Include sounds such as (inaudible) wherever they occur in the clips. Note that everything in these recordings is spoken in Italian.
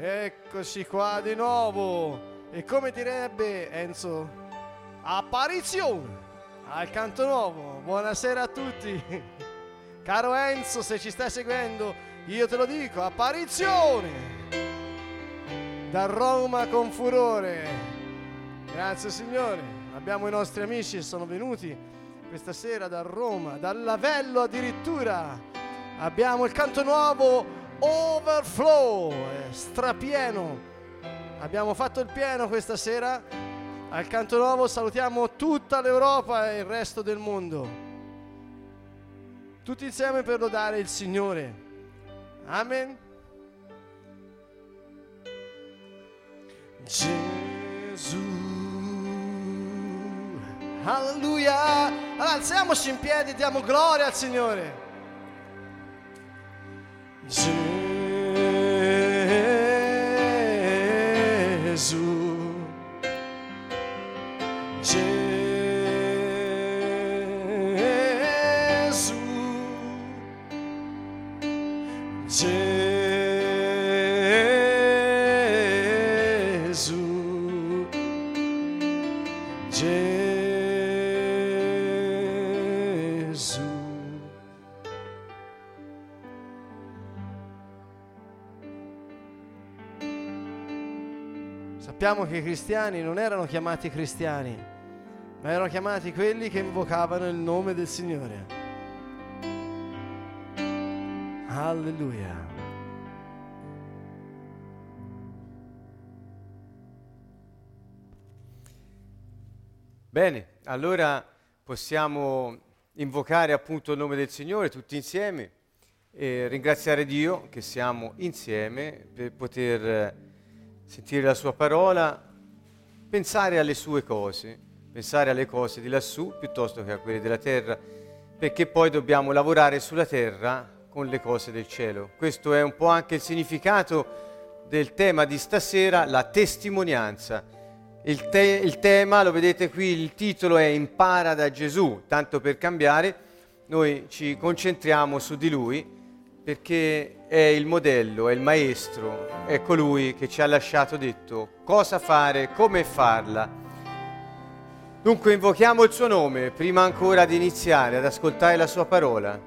Eccoci qua di nuovo. E come direbbe Enzo, apparizione al canto nuovo. Buonasera a tutti. Caro Enzo, se ci stai seguendo, io te lo dico, apparizione da Roma con furore. Grazie Signore. Abbiamo i nostri amici che sono venuti questa sera da Roma, dal Lavello addirittura. Abbiamo il canto nuovo Overflow, strapieno. Abbiamo fatto il pieno questa sera. Al canto nuovo salutiamo tutta l'Europa e il resto del mondo. Tutti insieme per lodare il Signore. Amen. Gesù. Alleluia. Allora, alziamoci in piedi e diamo gloria al Signore. Gesù, Sappiamo che i cristiani non erano chiamati cristiani, ma erano chiamati quelli che invocavano il nome del Signore. Alleluia. Bene, allora possiamo invocare appunto il nome del Signore tutti insieme e ringraziare Dio che siamo insieme per poter sentire la sua parola, pensare alle sue cose, pensare alle cose di lassù piuttosto che a quelle della terra, perché poi dobbiamo lavorare sulla terra con le cose del cielo. Questo è un po' anche il significato del tema di stasera, la testimonianza. Il, te- il, tema, lo vedete qui, il titolo è Impara da Gesù, tanto per cambiare, noi ci concentriamo su di lui perché è il modello, è il maestro, è colui che ci ha lasciato detto cosa fare, come farla. Dunque invochiamo il suo nome prima ancora di iniziare ad ascoltare la sua parola.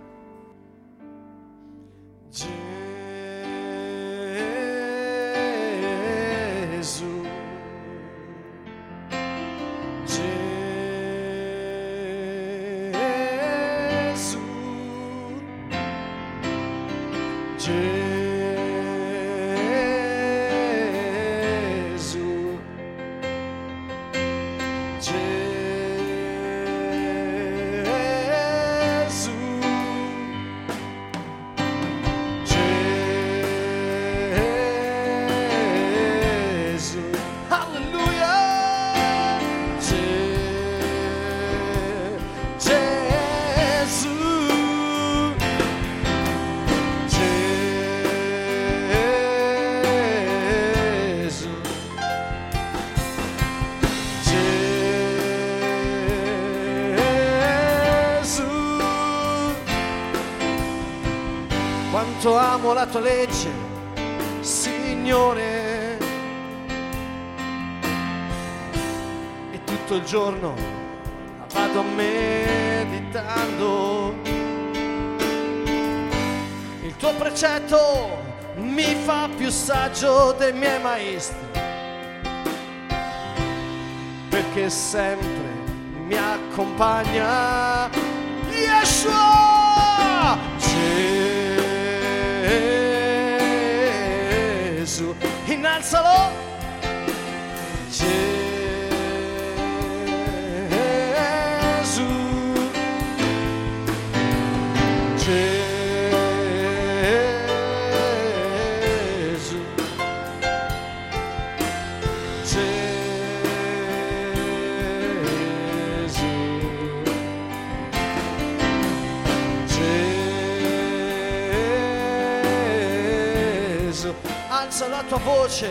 Voce,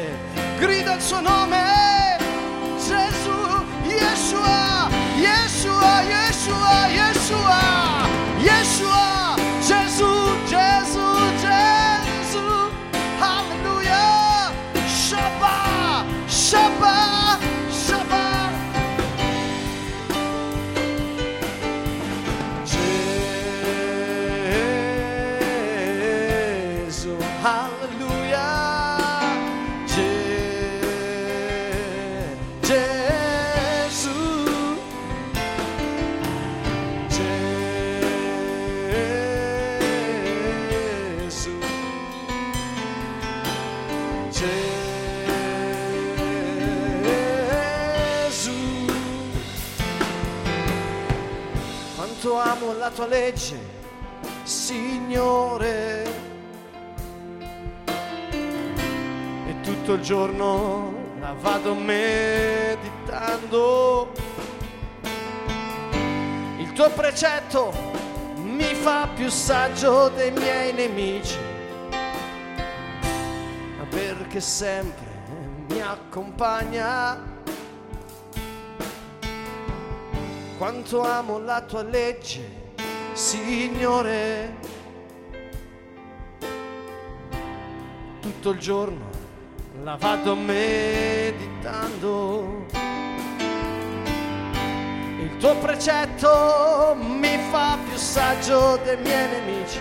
grida il suo nome, tua legge, Signore. E tutto il giorno la vado meditando. Il tuo precetto mi fa più saggio dei miei nemici, perché sempre mi accompagna quanto amo la tua legge, Signore. Tutto il giorno la vado meditando. Il tuo precetto mi fa più saggio dei miei nemici,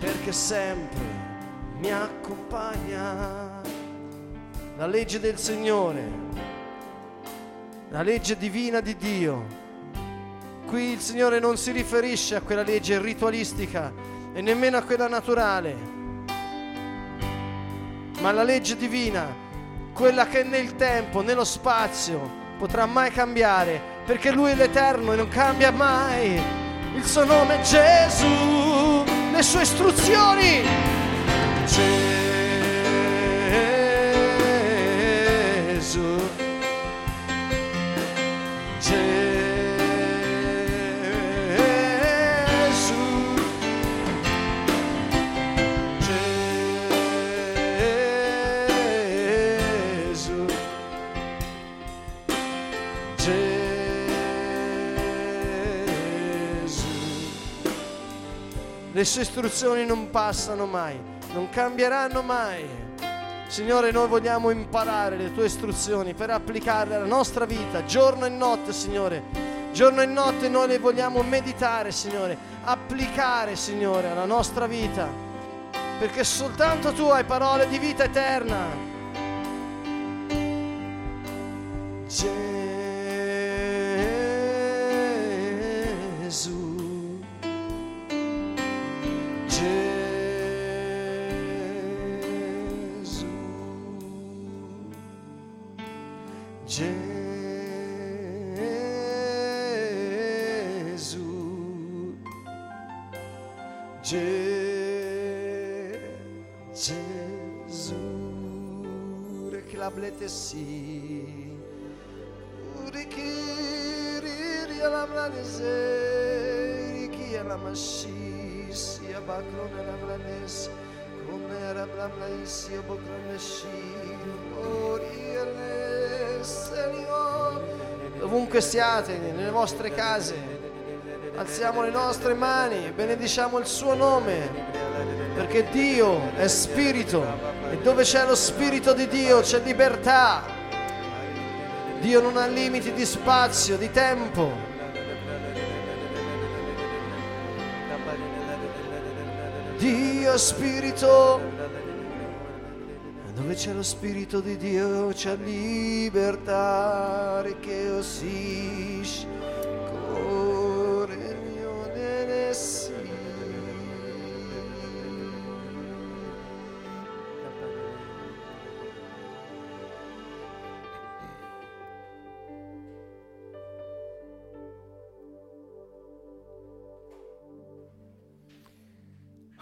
perché sempre mi accompagna la legge del Signore la legge divina di Dio. Qui il Signore non si riferisce a quella legge ritualistica e nemmeno a quella naturale, ma alla legge divina, quella che nel tempo, nello spazio, potrà mai cambiare, perché Lui è l'Eterno e non cambia mai. Il suo nome è Gesù, le sue istruzioni. Gesù. Sue istruzioni non passano mai, non cambieranno mai. Signore, noi vogliamo imparare le tue istruzioni per applicarle alla nostra vita, giorno e notte, Signore. Giorno e notte noi le vogliamo meditare, Signore, applicare, Signore, alla nostra vita, perché soltanto tu hai parole di vita eterna. te la mladese Riki la mashisi Abakrone la mlades Come la mlaisi Abokroneshi Oriele Signore. Dovunque siate, nelle vostre case, alziamo le nostre mani benediciamo il suo nome, perché Dio è spirito e dove c'è lo Spirito di Dio c'è libertà. Dio non ha limiti di spazio, di tempo. Dio Spirito. Dove c'è lo Spirito di Dio c'è libertà. Che osisce.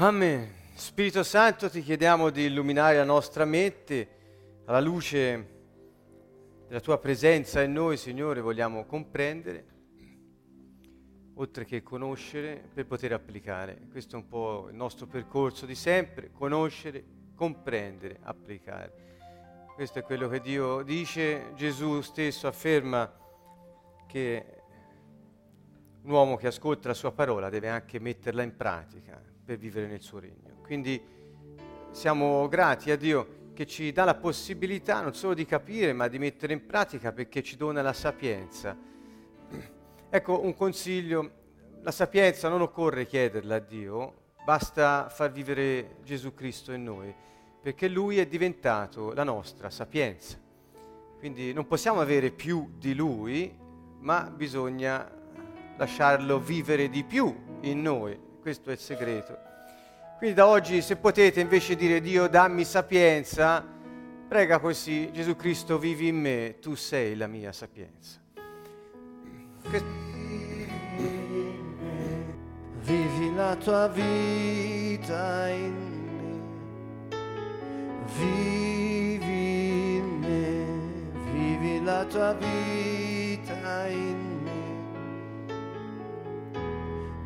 Amen. Spirito Santo, ti chiediamo di illuminare la nostra mente alla luce della tua presenza in noi, Signore, vogliamo comprendere, oltre che conoscere, per poter applicare. Questo è un po' il nostro percorso di sempre, conoscere, comprendere, applicare. Questo è quello che Dio dice, Gesù stesso afferma che un uomo che ascolta la sua parola deve anche metterla in pratica per vivere nel suo regno. Quindi siamo grati a Dio che ci dà la possibilità non solo di capire, ma di mettere in pratica perché ci dona la sapienza. (clears throat) Ecco un consiglio, la sapienza non occorre chiederla a Dio, basta far vivere Gesù Cristo in noi, perché Lui è diventato la nostra sapienza. Quindi non possiamo avere più di Lui, ma bisogna lasciarlo vivere di più in noi questo è il segreto. Quindi da oggi se potete invece dire Dio dammi sapienza, prega così, Gesù Cristo vivi in me, tu sei la mia sapienza. Que- vivi la tua vita in me, vivi in me, vivi la tua vita in me.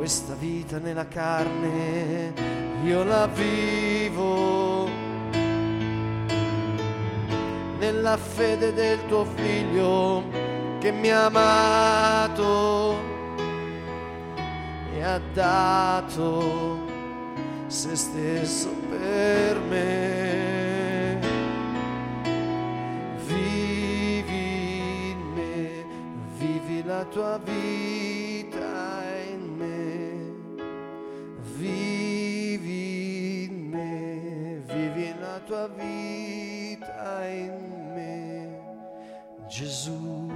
Questa vita nella carne io la vivo nella fede del tuo figlio che mi ha amato ha dato se stesso per me. Vivi in me, vivi la tua vita tua vita in me. Gesù.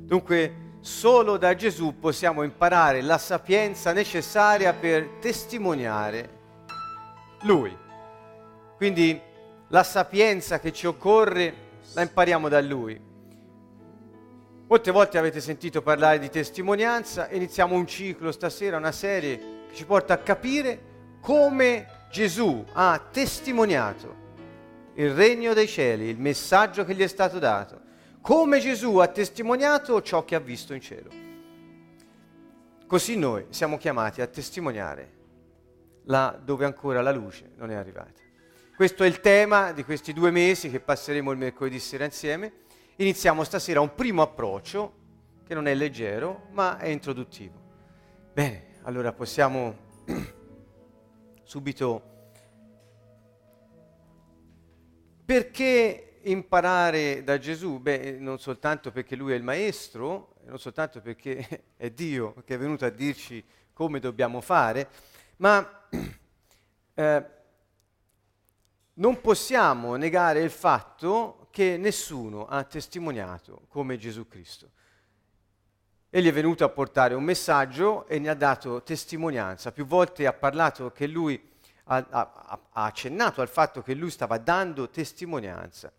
Dunque, solo da Gesù possiamo imparare la sapienza necessaria per testimoniare Lui. Quindi la sapienza che ci occorre la impariamo da Lui. Molte volte avete sentito parlare di testimonianza, iniziamo un ciclo stasera, una serie che ci porta a capire come Gesù ha testimoniato il regno dei cieli, il messaggio che gli è stato dato come Gesù ha testimoniato ciò che ha visto in cielo. Così noi siamo chiamati a testimoniare là dove ancora la luce non è arrivata. Questo è il tema di questi due mesi che passeremo il mercoledì sera insieme. Iniziamo stasera un primo approccio che non è leggero ma è introduttivo. Bene, allora possiamo (clears throat) subito... Perché imparare da Gesù? Beh, non soltanto perché lui è il maestro, non soltanto perché (laughs) è Dio che è venuto a dirci come dobbiamo fare, ma (clears throat) eh, non possiamo negare il fatto che nessuno ha testimoniato come Gesù Cristo. Egli è venuto a portare un messaggio e ne ha dato testimonianza. Più volte ha parlato che lui ha, ha, ha accennato al fatto che lui stava dando testimonianza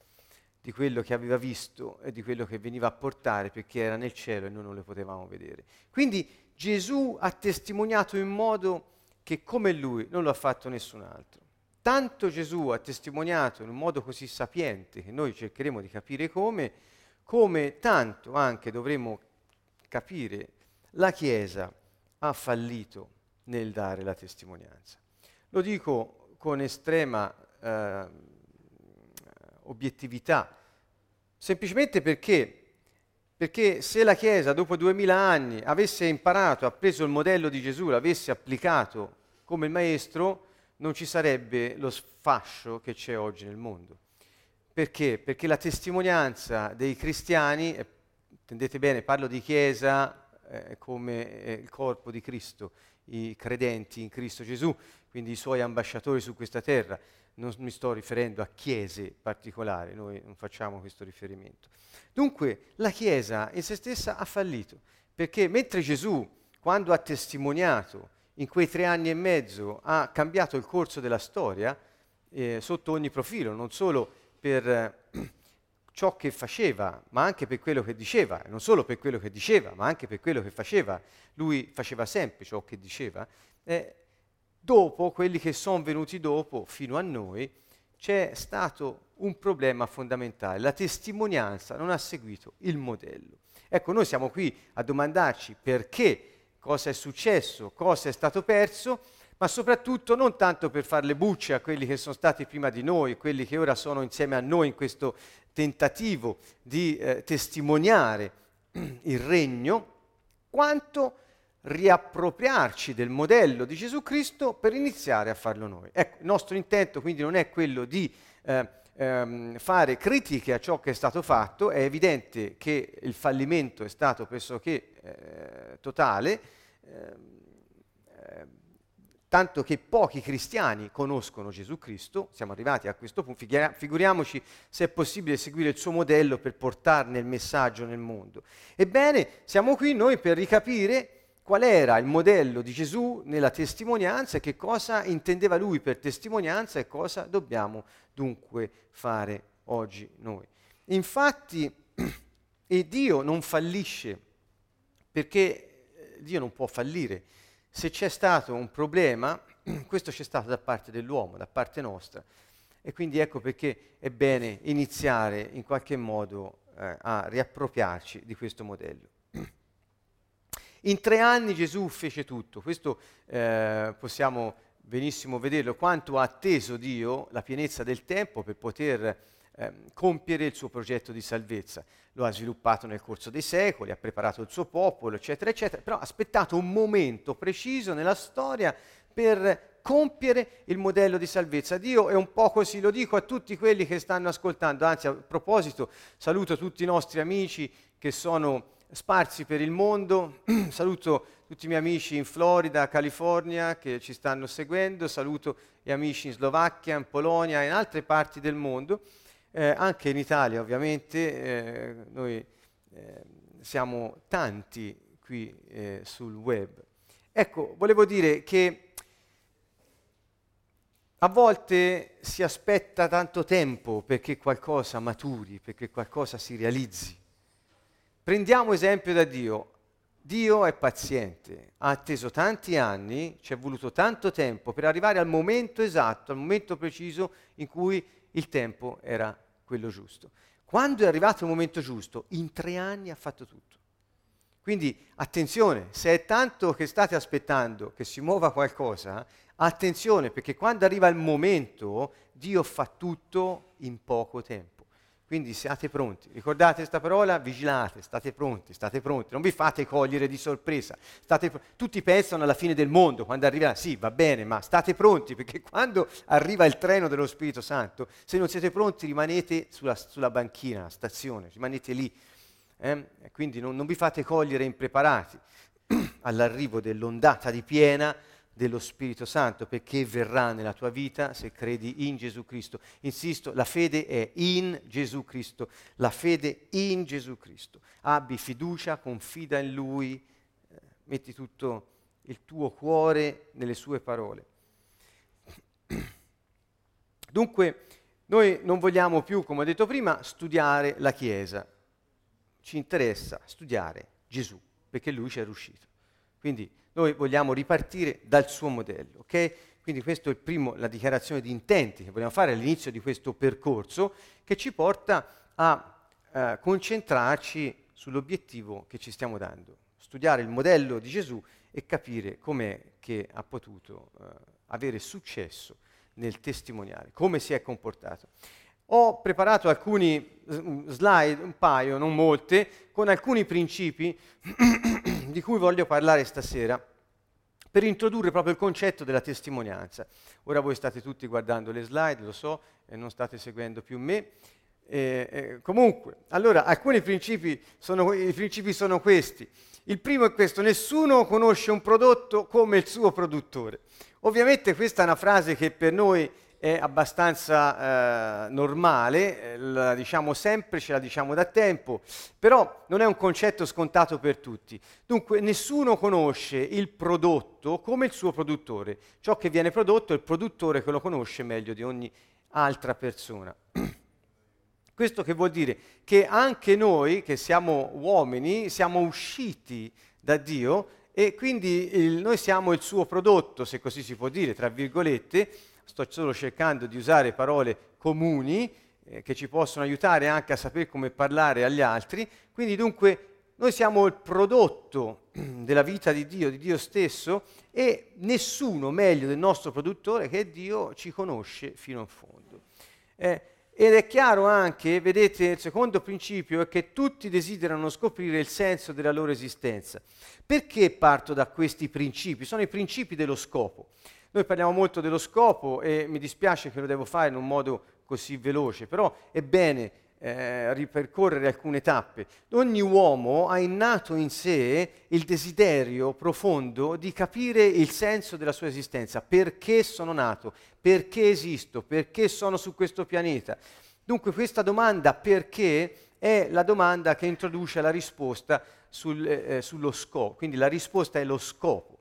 di quello che aveva visto e di quello che veniva a portare perché era nel cielo e noi non lo potevamo vedere. Quindi Gesù ha testimoniato in modo che come lui non lo ha fatto nessun altro. Tanto Gesù ha testimoniato in un modo così sapiente che noi cercheremo di capire come, come tanto anche dovremo capire la Chiesa ha fallito nel dare la testimonianza. Lo dico con estrema eh, obiettività, semplicemente perché, perché se la Chiesa dopo duemila anni avesse imparato, ha preso il modello di Gesù, l'avesse applicato come il Maestro, non ci sarebbe lo sfascio che c'è oggi nel mondo. Perché? Perché la testimonianza dei cristiani, eh, intendete bene, parlo di Chiesa eh, come eh, il corpo di Cristo, i credenti in Cristo Gesù, quindi i suoi ambasciatori su questa terra non mi sto riferendo a chiese particolari, noi non facciamo questo riferimento. Dunque la Chiesa in se stessa ha fallito, perché mentre Gesù, quando ha testimoniato in quei tre anni e mezzo, ha cambiato il corso della storia eh, sotto ogni profilo, non solo per eh, ciò che faceva, ma anche per quello che diceva, non solo per quello che diceva, ma anche per quello che faceva, lui faceva sempre ciò che diceva, eh, dopo, quelli che sono venuti dopo, fino a noi, c'è stato un problema fondamentale. La testimonianza non ha seguito il modello. Ecco, noi siamo qui a domandarci perché, cosa è successo, cosa è stato perso, ma soprattutto non tanto per fare le bucce a quelli che sono stati prima di noi, quelli che ora sono insieme a noi in questo tentativo di eh, testimoniare (clears throat) il regno, quanto riappropriarci del modello di Gesù Cristo per iniziare a farlo noi. Ecco, il nostro intento quindi non è quello di eh, ehm, fare critiche a ciò che è stato fatto, è evidente che il fallimento è stato pressoché eh, totale, ehm, tanto che pochi cristiani conoscono Gesù Cristo, siamo arrivati a questo punto, figuriamoci se è possibile seguire il suo modello per portarne il messaggio nel mondo. Ebbene, siamo qui noi per ricapire qual era il modello di Gesù nella testimonianza e che cosa intendeva lui per testimonianza e cosa dobbiamo dunque fare oggi noi. Infatti, (clears throat) Dio non fallisce perché eh, Dio non può fallire se c'è stato un problema, (clears throat) questo c'è stato da parte dell'uomo, da parte nostra. E quindi ecco perché è bene iniziare in qualche modo eh, a riappropriarci di questo modello. In tre anni Gesù fece tutto, questo eh, possiamo benissimo vederlo, quanto ha atteso Dio la pienezza del tempo per poter eh, compiere il suo progetto di salvezza. Lo ha sviluppato nel corso dei secoli, ha preparato il suo popolo, eccetera, eccetera, però ha aspettato un momento preciso nella storia per compiere il modello di salvezza. Dio è un po' così, lo dico a tutti quelli che stanno ascoltando, anzi a proposito saluto tutti i nostri amici che sono sparsi per il mondo, (clears throat) saluto tutti i miei amici in Florida, California che ci stanno seguendo, saluto gli amici in Slovacchia, in Polonia e in altre parti del mondo eh, anche in Italia ovviamente eh, noi eh, siamo tanti qui eh, sul web. Ecco, volevo dire che a volte si aspetta tanto tempo perché qualcosa maturi, perché qualcosa si realizzi. Prendiamo esempio da Dio. Dio è paziente, ha atteso tanti anni, ci è voluto tanto tempo per arrivare al momento esatto, al momento preciso in cui il tempo era quello giusto. Quando è arrivato il momento giusto, in tre anni ha fatto tutto. Quindi attenzione, se è tanto che state aspettando che si muova qualcosa, attenzione perché quando arriva il momento Dio fa tutto in poco tempo. Quindi siate pronti. Ricordate questa parola? Vigilate, state pronti, state pronti. Non vi fate cogliere di sorpresa. Pr- Tutti pensano alla fine del mondo, quando arriva, sì, va bene, ma state pronti, perché (laughs) quando arriva il treno dello Spirito Santo, se non siete pronti rimanete sulla, sulla banchina, la stazione, rimanete lì. Eh? Quindi non, non vi fate cogliere impreparati (clears throat) all'arrivo dell'ondata di piena dello Spirito Santo perché verrà nella tua vita se credi in Gesù Cristo. Insisto, la fede è in Gesù Cristo, la fede in Gesù Cristo. Abbi fiducia, confida in Lui, eh, metti tutto il tuo cuore nelle sue parole. (clears throat) Dunque, noi non vogliamo più, come ho detto prima, studiare la Chiesa. Ci interessa studiare Gesù, perché Lui ci è riuscito. Quindi noi vogliamo ripartire dal suo modello, ok? Quindi questa è primo, la dichiarazione di intenti che vogliamo fare all'inizio di questo percorso che ci porta a eh, concentrarci sull'obiettivo che ci stiamo dando, studiare il modello di Gesù e capire com'è che ha potuto eh, avere successo nel testimoniare, come si è comportato. Ho preparato alcuni slide, un paio, non molte, con alcuni principi di cui voglio parlare stasera per introdurre proprio il concetto della testimonianza. Ora voi state tutti guardando le slide, lo so, e non state seguendo più me. Eh, eh, comunque, allora, alcuni principi sono, i principi sono questi. Il primo è questo, nessuno conosce un prodotto come il suo produttore. Ovviamente questa è una frase che per noi è abbastanza eh, normale, eh, la diciamo sempre, ce la diciamo da tempo, però non è un concetto scontato per tutti. Dunque nessuno conosce il prodotto come il suo produttore. Ciò che viene prodotto è il produttore che lo conosce meglio di ogni altra persona. (clears throat) Questo che vuol dire? Che anche noi, che siamo uomini, siamo usciti da Dio e quindi il, noi siamo il suo prodotto, se così si può dire, tra virgolette, sto solo cercando di usare parole comuni eh, che ci possono aiutare anche a sapere come parlare agli altri. Quindi dunque noi siamo il prodotto (clears throat) della vita di Dio, di Dio stesso e nessuno meglio del nostro produttore che Dio ci conosce fino in fondo. Eh, ed è chiaro anche, vedete, il secondo principio è che tutti desiderano scoprire il senso della loro esistenza. Perché parto da questi principi? Sono i principi dello scopo. Noi parliamo molto dello scopo e mi dispiace che lo devo fare in un modo così veloce, però è bene eh, ripercorrere alcune tappe. Ogni uomo ha innato in sé il desiderio profondo di capire il senso della sua esistenza, perché sono nato, perché esisto, perché sono su questo pianeta. Dunque questa domanda perché è la domanda che introduce la risposta sul, eh, sullo scopo, quindi la risposta è lo scopo.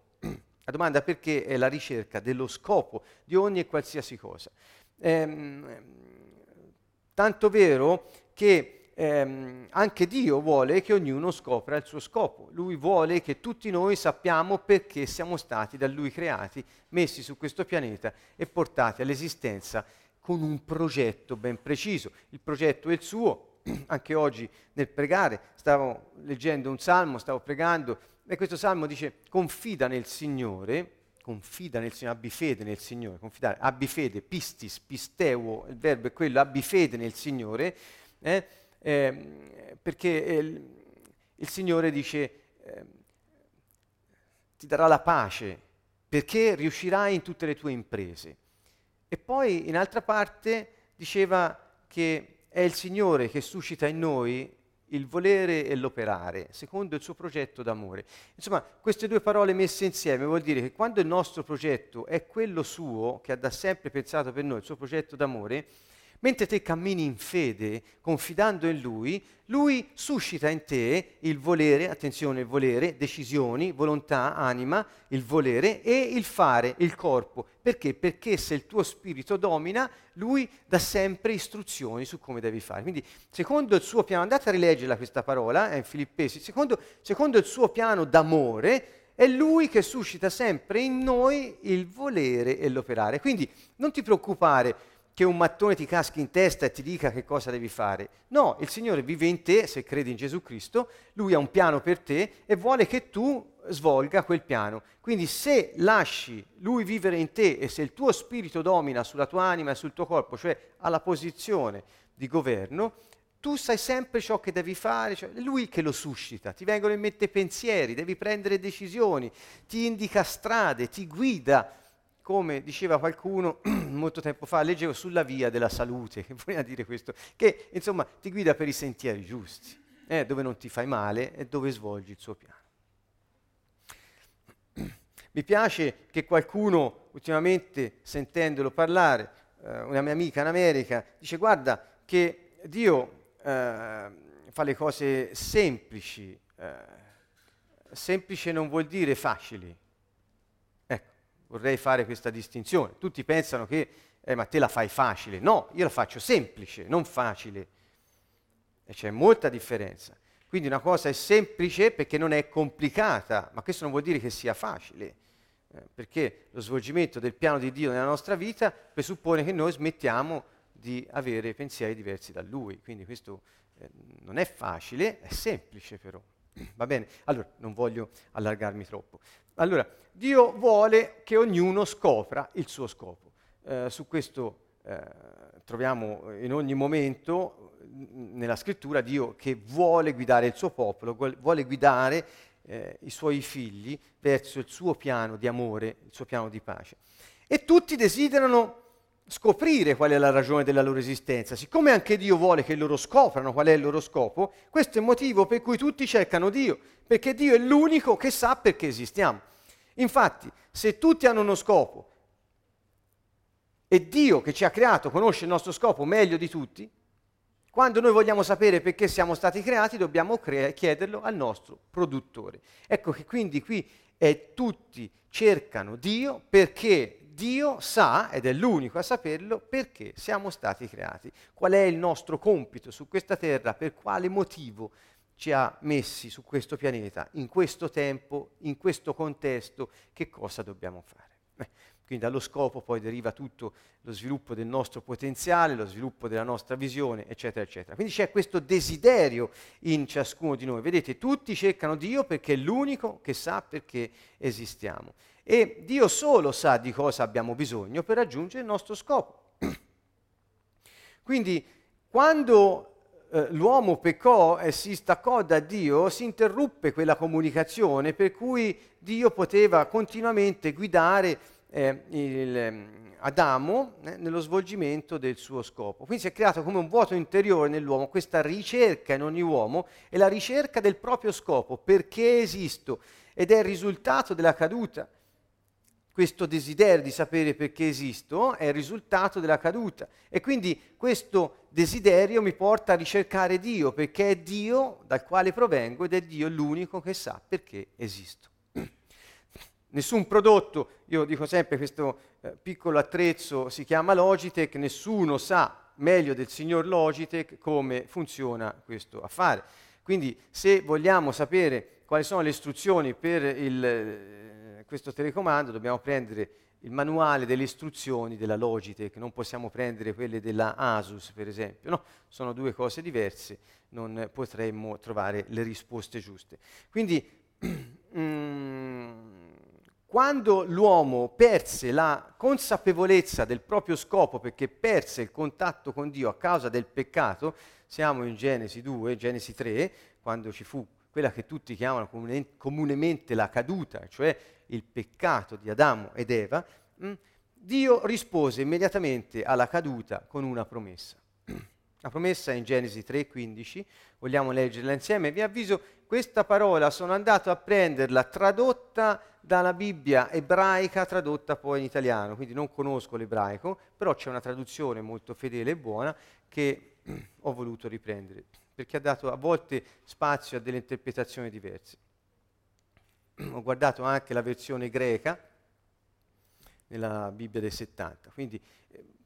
La domanda perché è la ricerca dello scopo di ogni e qualsiasi cosa. Ehm, tanto vero che ehm, anche Dio vuole che ognuno scopra il suo scopo. Lui vuole che tutti noi sappiamo perché siamo stati da Lui creati, messi su questo pianeta e portati all'esistenza con un progetto ben preciso. Il progetto è il suo. (clears throat) Anche oggi nel pregare stavo leggendo un salmo, stavo pregando e questo salmo dice confida nel Signore, confida nel Signore, abbi fede nel Signore, confidare, abbi fede, pistis, pisteuo, il verbo è quello, abbi fede nel Signore, eh, eh, perché eh, il, Signore dice ehm, ti darà la pace perché riuscirai in tutte le tue imprese. E poi in altra parte diceva che è il Signore che suscita in noi il volere e l'operare, secondo il suo progetto d'amore. Insomma, queste due parole messe insieme vuol dire che quando il nostro progetto è quello suo, che ha da sempre pensato per noi, il suo progetto d'amore, mentre te cammini in fede, confidando in Lui, Lui suscita in te il volere, attenzione, il volere, decisioni, volontà, anima, il volere e il fare, il corpo. Perché? Perché se il tuo spirito domina, Lui dà sempre istruzioni su come devi fare. Quindi, secondo il suo piano, andate a rileggerla questa parola, è in Filippesi, secondo, secondo il suo piano d'amore, è Lui che suscita sempre in noi il volere e l'operare. Quindi non ti preoccupare che un mattone ti caschi in testa e ti dica che cosa devi fare. No, il Signore vive in te se credi in Gesù Cristo, Lui ha un piano per te e vuole che tu svolga quel piano. Quindi se lasci Lui vivere in te e se il tuo spirito domina sulla tua anima e sul tuo corpo, cioè alla posizione di governo, tu sai sempre ciò che devi fare, cioè lui che lo suscita, ti vengono in mente pensieri, devi prendere decisioni, ti indica strade, ti guida come diceva qualcuno (clears throat) molto tempo fa, leggevo sulla via della salute, che (laughs) voleva dire questo, che insomma ti guida per i sentieri giusti, eh, dove non ti fai male e dove svolgi il suo piano. (clears throat) Mi piace che qualcuno, ultimamente sentendolo parlare, eh, una mia amica in America, dice guarda che Dio eh, fa le cose semplici, eh, semplice non vuol dire facili, vorrei fare questa distinzione. Tutti pensano che, eh, ma te la fai facile. No, io la faccio semplice, non facile. E c'è molta differenza. Quindi una cosa è semplice perché non è complicata, ma questo non vuol dire che sia facile, eh, perché lo svolgimento del piano di Dio nella nostra vita presuppone che noi smettiamo di avere pensieri diversi da Lui. Quindi questo eh, non è facile, è semplice però. Va bene? Allora, non voglio allargarmi troppo. Allora, Dio vuole che ognuno scopra il suo scopo. Eh, su questo eh, troviamo in ogni momento nella scrittura Dio che vuole guidare il suo popolo, vuole guidare eh, i suoi figli verso il suo piano di amore, il suo piano di pace. E tutti desiderano scoprire qual è la ragione della loro esistenza. Siccome anche Dio vuole che loro scoprano qual è il loro scopo, questo è il motivo per cui tutti cercano Dio, perché Dio è l'unico che sa perché esistiamo. Infatti, se tutti hanno uno scopo e Dio che ci ha creato conosce il nostro scopo meglio di tutti, quando noi vogliamo sapere perché siamo stati creati dobbiamo cre- chiederlo al nostro produttore. Ecco che quindi qui è tutti cercano Dio perché Dio sa, ed è l'unico a saperlo, perché siamo stati creati, qual è il nostro compito su questa terra, per quale motivo ci ha messi su questo pianeta, in questo tempo, in questo contesto, che cosa dobbiamo fare. Eh, quindi dallo scopo poi deriva tutto lo sviluppo del nostro potenziale, lo sviluppo della nostra visione, eccetera, eccetera. Quindi c'è questo desiderio in ciascuno di noi. Vedete, tutti cercano Dio perché è l'unico che sa perché esistiamo e Dio solo sa di cosa abbiamo bisogno per raggiungere il nostro scopo. (clears throat) Quindi quando eh, l'uomo peccò e si staccò da Dio, si interruppe quella comunicazione per cui Dio poteva continuamente guidare eh, il, ehm, Adamo eh, nello svolgimento del suo scopo. Quindi si è creato come un vuoto interiore nell'uomo, questa ricerca in ogni uomo è la ricerca del proprio scopo, perché esisto, ed è il risultato della caduta. Questo desiderio di sapere perché esisto è il risultato della caduta e quindi questo desiderio mi porta a ricercare Dio perché è Dio dal quale provengo ed è Dio l'unico che sa perché esisto. (clears throat) Nessun prodotto, io dico sempre questo eh, piccolo attrezzo si chiama Logitech, nessuno sa meglio del signor Logitech come funziona questo affare. Quindi se vogliamo sapere quali sono le istruzioni per il, eh, questo telecomando dobbiamo prendere il manuale delle istruzioni della Logitech, non possiamo prendere quelle della Asus per esempio, no? sono due cose diverse, non potremmo trovare le risposte giuste. Quindi (clears throat) mm, quando l'uomo perse la consapevolezza del proprio scopo perché perse il contatto con Dio a causa del peccato, siamo in Genesi 2, Genesi 3, quando ci fu quella che tutti chiamano comunemente la caduta, cioè il peccato di Adamo ed Eva, mm, Dio rispose immediatamente alla caduta con una promessa. (clears throat) La promessa è in Genesi 3:15, vogliamo leggerla insieme. Vi avviso, questa parola sono andato a prenderla tradotta dalla Bibbia ebraica, tradotta poi in italiano, quindi non conosco l'ebraico, però c'è una traduzione molto fedele e buona che (clears throat) ho voluto riprendere, perché ha dato a volte spazio a delle interpretazioni diverse. (clears throat) Ho guardato anche la versione greca nella Bibbia del 70, quindi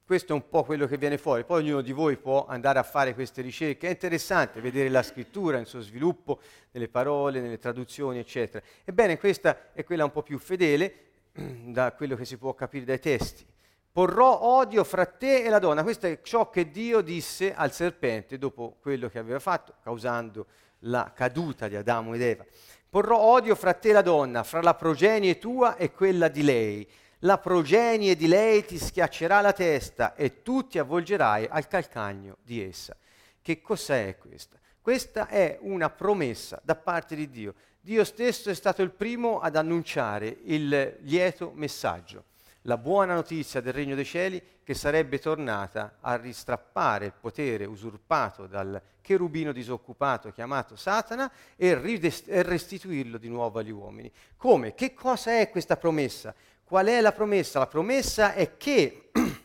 questo è un po' quello che viene fuori. Poi ognuno di voi può andare a fare queste ricerche. È interessante vedere la scrittura nel suo sviluppo, nelle parole, nelle traduzioni, eccetera. Ebbene, questa è quella un po' più fedele (clears throat) da quello che si può capire dai testi. Porrò odio fra te e la donna. Questo è ciò che Dio disse al serpente dopo quello che aveva fatto, causando la caduta di Adamo ed Eva. Porrò odio fra te e la donna, fra la progenie tua e quella di lei la progenie di lei ti schiaccerà la testa e tu ti avvolgerai al calcagno di essa. Che cos'è questa? Questa è una promessa da parte di Dio. Dio stesso è stato il primo ad annunciare il lieto messaggio, la buona notizia del regno dei cieli che sarebbe tornata a ristrappare il potere usurpato dal cherubino disoccupato chiamato Satana e restituirlo di nuovo agli uomini. Come? Che cosa è questa promessa? Qual è la promessa? La promessa è che (clears throat)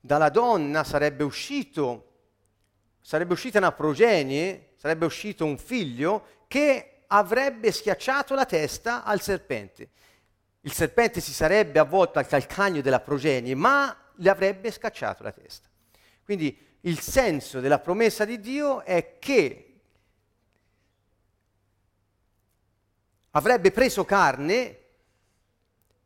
dalla donna sarebbe uscito, sarebbe uscita una progenie, sarebbe uscito un figlio che avrebbe schiacciato la testa al serpente. Il serpente si sarebbe avvolto al calcagno della progenie, ma le avrebbe scacciato la testa. Quindi il senso della promessa di Dio è che avrebbe preso carne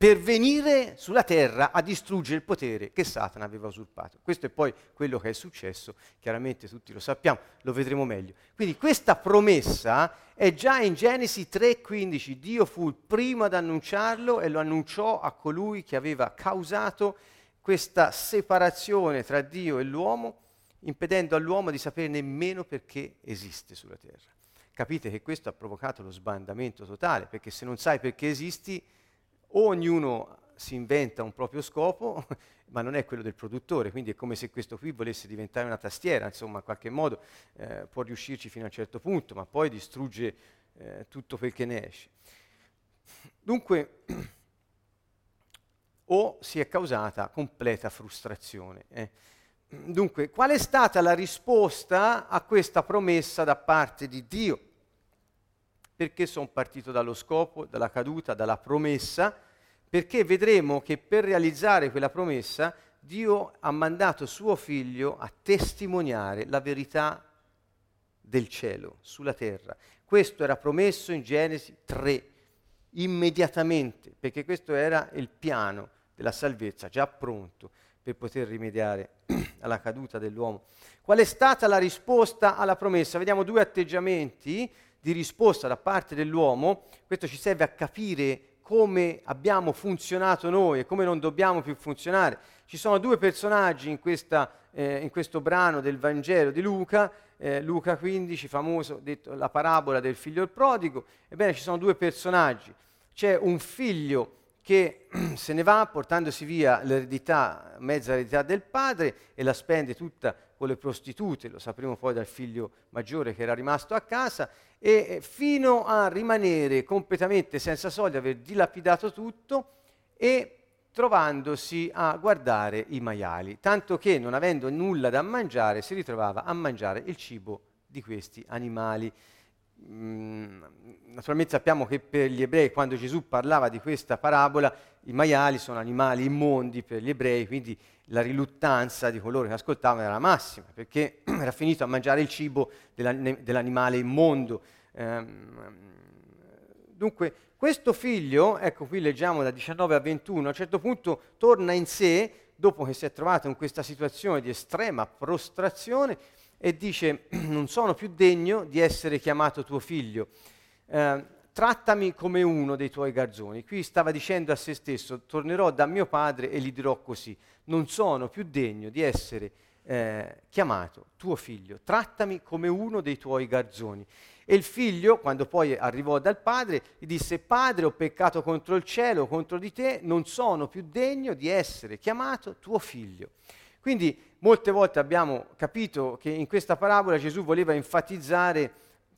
per venire sulla terra a distruggere il potere che Satana aveva usurpato. Questo è poi quello che è successo, chiaramente tutti lo sappiamo, lo vedremo meglio. Quindi questa promessa è già in Genesi 3:15, Dio fu il primo ad annunciarlo e lo annunciò a colui che aveva causato questa separazione tra Dio e l'uomo, impedendo all'uomo di sapere nemmeno perché esiste sulla terra. Capite che questo ha provocato lo sbandamento totale, perché se non sai perché esisti, o ognuno si inventa un proprio scopo, (laughs) ma non è quello del produttore, quindi è come se questo qui volesse diventare una tastiera, insomma, in qualche modo eh, può riuscirci fino a un certo punto, ma poi distrugge eh, tutto quel che ne esce. Dunque, (clears throat) o si è causata completa frustrazione. Eh. Dunque, qual è stata la risposta a questa promessa da parte di Dio? Perché sono partito dallo scopo, dalla caduta, dalla promessa? Perché vedremo che per realizzare quella promessa Dio ha mandato suo figlio a testimoniare la verità del cielo sulla terra. Questo era promesso in Genesi 3, immediatamente, perché questo era il piano della salvezza già pronto per poter rimediare (clears throat) alla caduta dell'uomo. Qual è stata la risposta alla promessa? Vediamo due atteggiamenti di risposta da parte dell'uomo, questo ci serve a capire come abbiamo funzionato noi e come non dobbiamo più funzionare. Ci sono due personaggi in, questa, eh, in questo brano del Vangelo di Luca, eh, Luca 15, famoso, detto la parabola del figlio il prodigo. Ebbene, ci sono due personaggi. C'è un figlio che (clears throat) se ne va portandosi via l'eredità, mezza eredità del padre e la spende tutta con le prostitute, lo sapremo poi dal figlio maggiore che era rimasto a casa, e fino a rimanere completamente senza soldi, aver dilapidato tutto e trovandosi a guardare i maiali, tanto che non avendo nulla da mangiare si ritrovava a mangiare il cibo di questi animali. Mm, naturalmente sappiamo che per gli ebrei quando Gesù parlava di questa parabola i maiali sono animali immondi per gli ebrei, quindi la riluttanza di coloro che ascoltavano era massima, perché (clears throat) era finito a mangiare il cibo dell'animale immondo. Ehm, dunque questo figlio, ecco qui leggiamo da 19 a 21, a un certo punto torna in sé, dopo che si è trovato in questa situazione di estrema prostrazione, e dice, (clears throat) non sono più degno di essere chiamato tuo figlio, eh, trattami come uno dei tuoi garzoni. Qui stava dicendo a se stesso, tornerò da mio padre e gli dirò così, non sono più degno di essere eh, chiamato tuo figlio, trattami come uno dei tuoi garzoni. E il figlio, quando poi arrivò dal padre, gli disse, padre, ho peccato contro il cielo, contro di te, non sono più degno di essere chiamato tuo figlio. Quindi molte volte abbiamo capito che in questa parabola Gesù voleva enfatizzare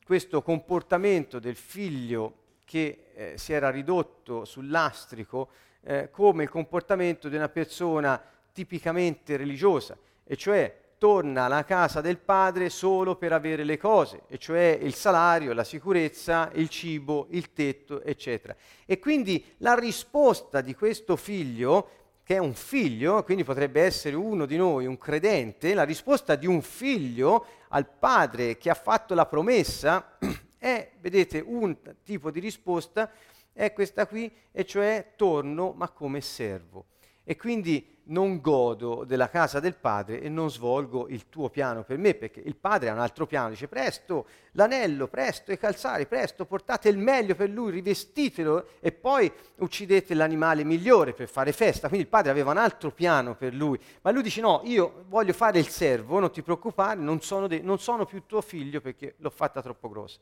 questo comportamento del figlio che eh, si era ridotto sul lastrico eh, come il comportamento di una persona tipicamente religiosa, e cioè torna alla casa del padre solo per avere le cose, e cioè il salario, la sicurezza, il cibo, il tetto, eccetera. E quindi la risposta di questo figlio, che è un figlio, quindi potrebbe essere uno di noi, un credente, la risposta di un figlio al padre che ha fatto la promessa è, (clears throat) vedete, un tipo di risposta, è questa qui, e cioè torno ma come servo. E quindi non godo della casa del padre e non svolgo il tuo piano per me, perché il padre ha un altro piano, dice presto l'anello, presto i calzari, presto portate il meglio per lui, rivestitelo e poi uccidete l'animale migliore per fare festa. Quindi il padre aveva un altro piano per lui, ma lui dice no, io voglio fare il servo, non ti preoccupare, non sono, de- non sono più tuo figlio perché l'ho fatta troppo grossa.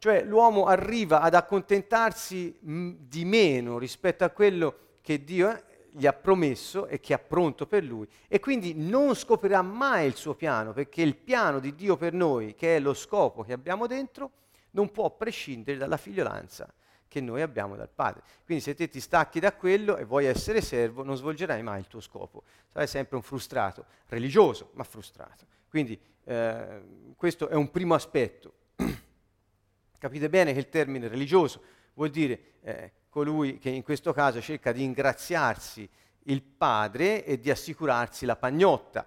Cioè l'uomo arriva ad accontentarsi mh, di meno rispetto a quello che Dio è gli ha promesso e che ha pronto per lui e quindi non scoprirà mai il suo piano perché il piano di Dio per noi, che è lo scopo che abbiamo dentro, non può prescindere dalla figliolanza che noi abbiamo dal Padre. Quindi se te ti stacchi da quello e vuoi essere servo, non svolgerai mai il tuo scopo. Sarai sempre un frustrato, religioso, ma frustrato. Quindi eh, questo è un primo aspetto. (clears throat) Capite bene che il termine religioso vuol dire eh, colui che in questo caso cerca di ingraziarsi il padre e di assicurarsi la pagnotta.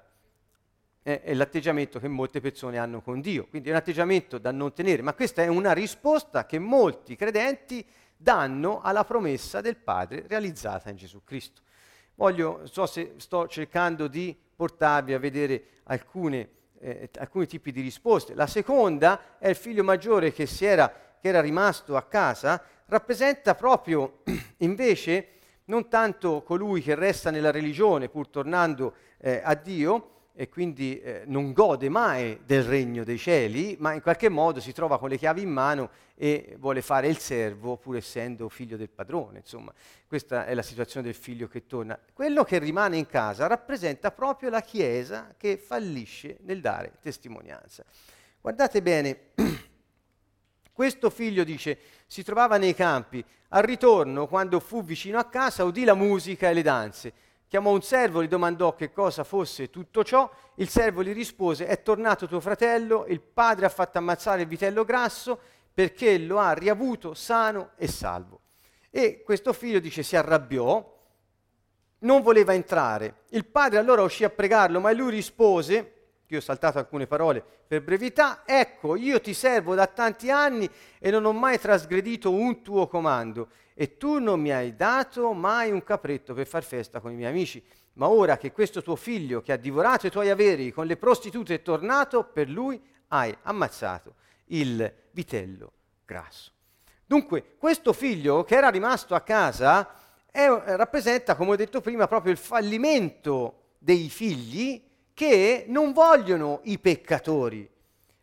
È, l'atteggiamento che molte persone hanno con Dio, quindi è un atteggiamento da non tenere, ma questa è una risposta che molti credenti danno alla promessa del Padre realizzata in Gesù Cristo. Voglio, so se sto cercando di portarvi a vedere alcune, eh, alcuni tipi di risposte. La seconda è il figlio maggiore che, era, che era rimasto a casa rappresenta proprio (clears throat) invece non tanto colui che resta nella religione pur tornando eh, a Dio e quindi eh, non gode mai del regno dei cieli, ma in qualche modo si trova con le chiavi in mano e vuole fare il servo pur essendo figlio del padrone. Insomma, questa è la situazione del figlio che torna. Quello che rimane in casa rappresenta proprio la Chiesa che fallisce nel dare testimonianza. Guardate bene (clears throat) Questo figlio, dice, si trovava nei campi. Al ritorno, quando fu vicino a casa, udì la musica e le danze. Chiamò un servo, gli domandò che cosa fosse tutto ciò. Il servo gli rispose, è tornato tuo fratello, il padre ha fatto ammazzare il vitello grasso perché lo ha riavuto sano e salvo. E questo figlio, dice, si arrabbiò, non voleva entrare. Il padre allora uscì a pregarlo, ma lui rispose, io ho saltato alcune parole per brevità, ecco, io ti servo da tanti anni e non ho mai trasgredito un tuo comando. E tu non mi hai dato mai un capretto per far festa con i miei amici, ma ora che questo tuo figlio che ha divorato i tuoi averi con le prostitute è tornato, per lui hai ammazzato il vitello grasso. Dunque, questo figlio che era rimasto a casa è, rappresenta, come ho detto prima, proprio il fallimento dei figli che non vogliono i peccatori.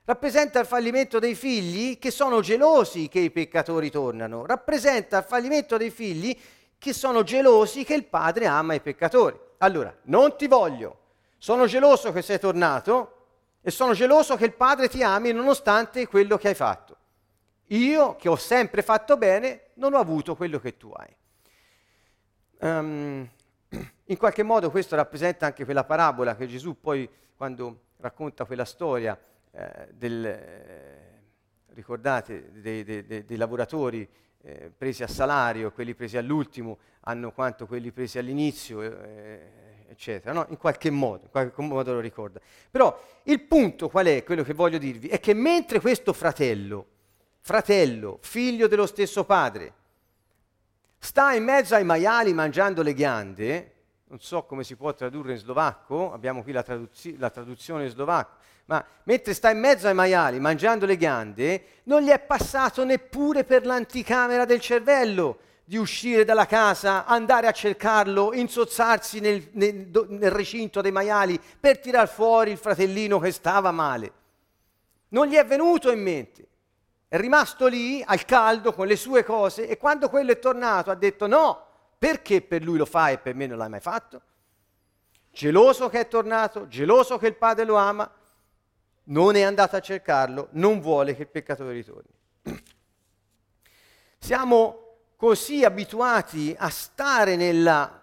Rappresenta il fallimento dei figli che sono gelosi che i peccatori tornano. Rappresenta il fallimento dei figli che sono gelosi che il padre ama i peccatori. Allora, non ti voglio, sono geloso che sei tornato e sono geloso che il padre ti ami nonostante quello che hai fatto. Io, che ho sempre fatto bene, non ho avuto quello che tu hai. Um, in qualche modo questo rappresenta anche quella parabola che Gesù poi, quando racconta quella storia eh, del, eh, ricordate, dei, dei, dei, dei lavoratori eh, presi a salario, quelli presi all'ultimo hanno quanto quelli presi all'inizio, eh, eccetera. No? In qualche modo, in qualche modo lo ricorda. Però il punto qual è, quello che voglio dirvi, è che mentre questo fratello, fratello, figlio dello stesso padre, sta in mezzo ai maiali mangiando le ghiande, non so come si può tradurre in slovacco, abbiamo qui la, traduz- la traduzione in slovacco, ma mentre sta in mezzo ai maiali mangiando le ghiande, non gli è passato neppure per l'anticamera del cervello di uscire dalla casa, andare a cercarlo, insozzarsi nel, nel, nel recinto dei maiali per tirar fuori il fratellino che stava male. Non gli è venuto in mente. È rimasto lì al caldo con le sue cose e quando quello è tornato ha detto no, perché per lui lo fai e per me non l'hai mai fatto? Geloso che è tornato, geloso che il padre lo ama, non è andato a cercarlo, non vuole che il peccatore ritorni. (clears throat) Siamo così abituati a stare nella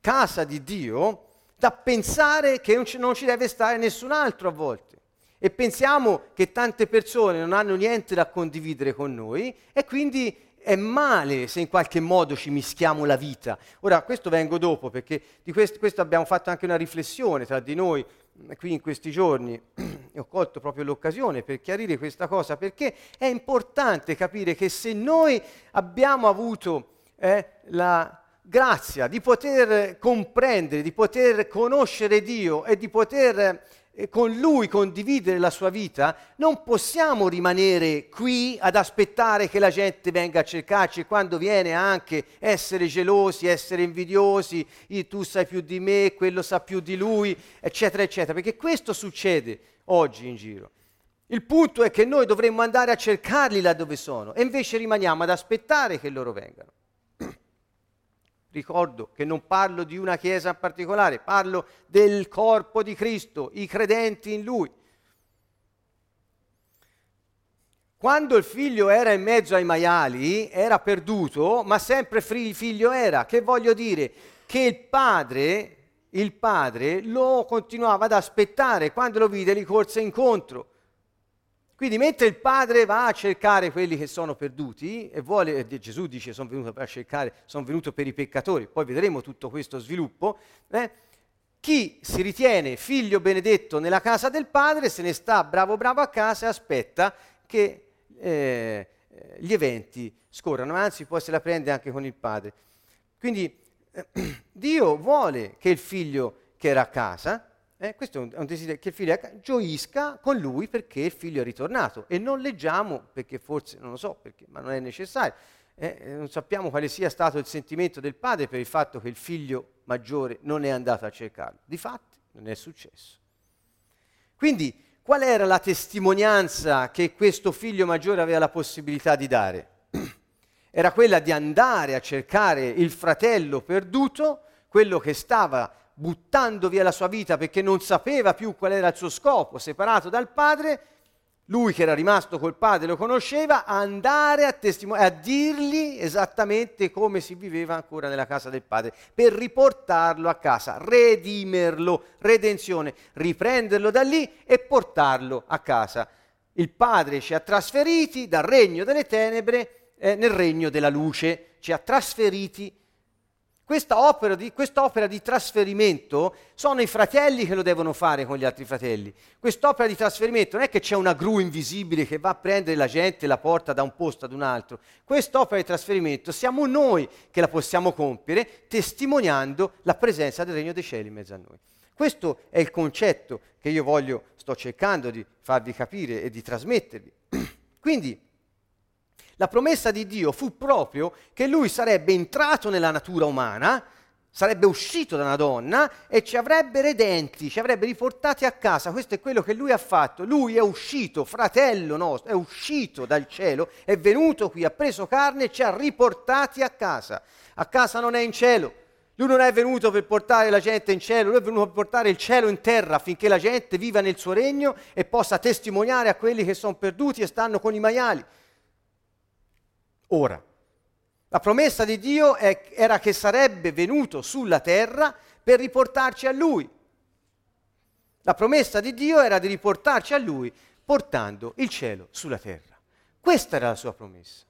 casa di Dio da pensare che non ci, deve stare nessun altro a volte. E pensiamo che tante persone non hanno niente da condividere con noi e quindi è male se in qualche modo ci mischiamo la vita. Ora, questo vengo dopo perché di questo, questo abbiamo fatto anche una riflessione tra di noi eh, qui in questi giorni e (clears throat) ho colto proprio l'occasione per chiarire questa cosa perché è importante capire che se noi abbiamo avuto eh, la grazia di poter comprendere, di poter conoscere Dio e di poter con lui condividere la sua vita, non possiamo rimanere qui ad aspettare che la gente venga a cercarci e quando viene anche essere gelosi, essere invidiosi, tu sai più di me, quello sa più di lui, eccetera, eccetera, perché questo succede oggi in giro. Il punto è che noi dovremmo andare a cercarli là dove sono e invece rimaniamo ad aspettare che loro vengano. Ricordo che non parlo di una chiesa in particolare, parlo del corpo di Cristo, i credenti in Lui. Quando il figlio era in mezzo ai maiali, era perduto, ma sempre figlio era. Che voglio dire? Che il padre, il padre lo continuava ad aspettare, quando lo vide gli corse incontro. Quindi mentre il padre va a cercare quelli che sono perduti, e vuole, Gesù dice sono venuto per cercare, sono venuto per i peccatori, poi vedremo tutto questo sviluppo, eh, chi si ritiene figlio benedetto nella casa del padre se ne sta bravo bravo a casa e aspetta che eh, gli eventi scorrano, anzi poi se la prende anche con il padre. Quindi eh, (clears throat) Dio vuole che il figlio che era a casa eh, questo è un, desiderio che il figlio gioisca con lui perché il figlio è ritornato e non leggiamo perché forse, non lo so perché, ma non è necessario. Eh, non sappiamo quale sia stato il sentimento del padre per il fatto che il figlio maggiore non è andato a cercarlo. Difatti non è successo. Quindi qual era la testimonianza che questo figlio maggiore aveva la possibilità di dare? Era quella di andare a cercare il fratello perduto, quello che stava buttando via la sua vita perché non sapeva più qual era il suo scopo, separato dal padre, lui che era rimasto col padre lo conosceva, andare a, testim- a dirgli esattamente come si viveva ancora nella casa del padre, per riportarlo a casa, redimerlo, redenzione, riprenderlo da lì e portarlo a casa. Il padre ci ha trasferiti dal regno delle tenebre eh, nel regno della luce, ci ha trasferiti questa opera, di, quest'opera di trasferimento sono i fratelli che lo devono fare con gli altri fratelli. Quest'opera di trasferimento non è che c'è una gru invisibile che va a prendere la gente e la porta da un posto ad un altro. Quest'opera di trasferimento siamo noi che la possiamo compiere testimoniando la presenza del Regno dei Cieli in mezzo a noi. Questo è il concetto che io voglio, sto cercando di farvi capire e di trasmettervi. (clears throat) Quindi la promessa di Dio fu proprio che lui sarebbe entrato nella natura umana, sarebbe uscito da una donna e ci avrebbe redenti, ci avrebbe riportati a casa. Questo è quello che lui ha fatto. Lui è uscito, fratello nostro, è uscito dal cielo, è venuto qui, ha preso carne e ci ha riportati a casa. A casa non è in cielo. Lui non è venuto per portare la gente in cielo, lui è venuto per portare il cielo in terra affinché la gente viva nel suo regno e possa testimoniare a quelli che sono perduti e stanno con i maiali. Ora, la promessa di Dio è, era che sarebbe venuto sulla terra per riportarci a Lui. La promessa di Dio era di riportarci a Lui portando il cielo sulla terra. Questa era la sua promessa.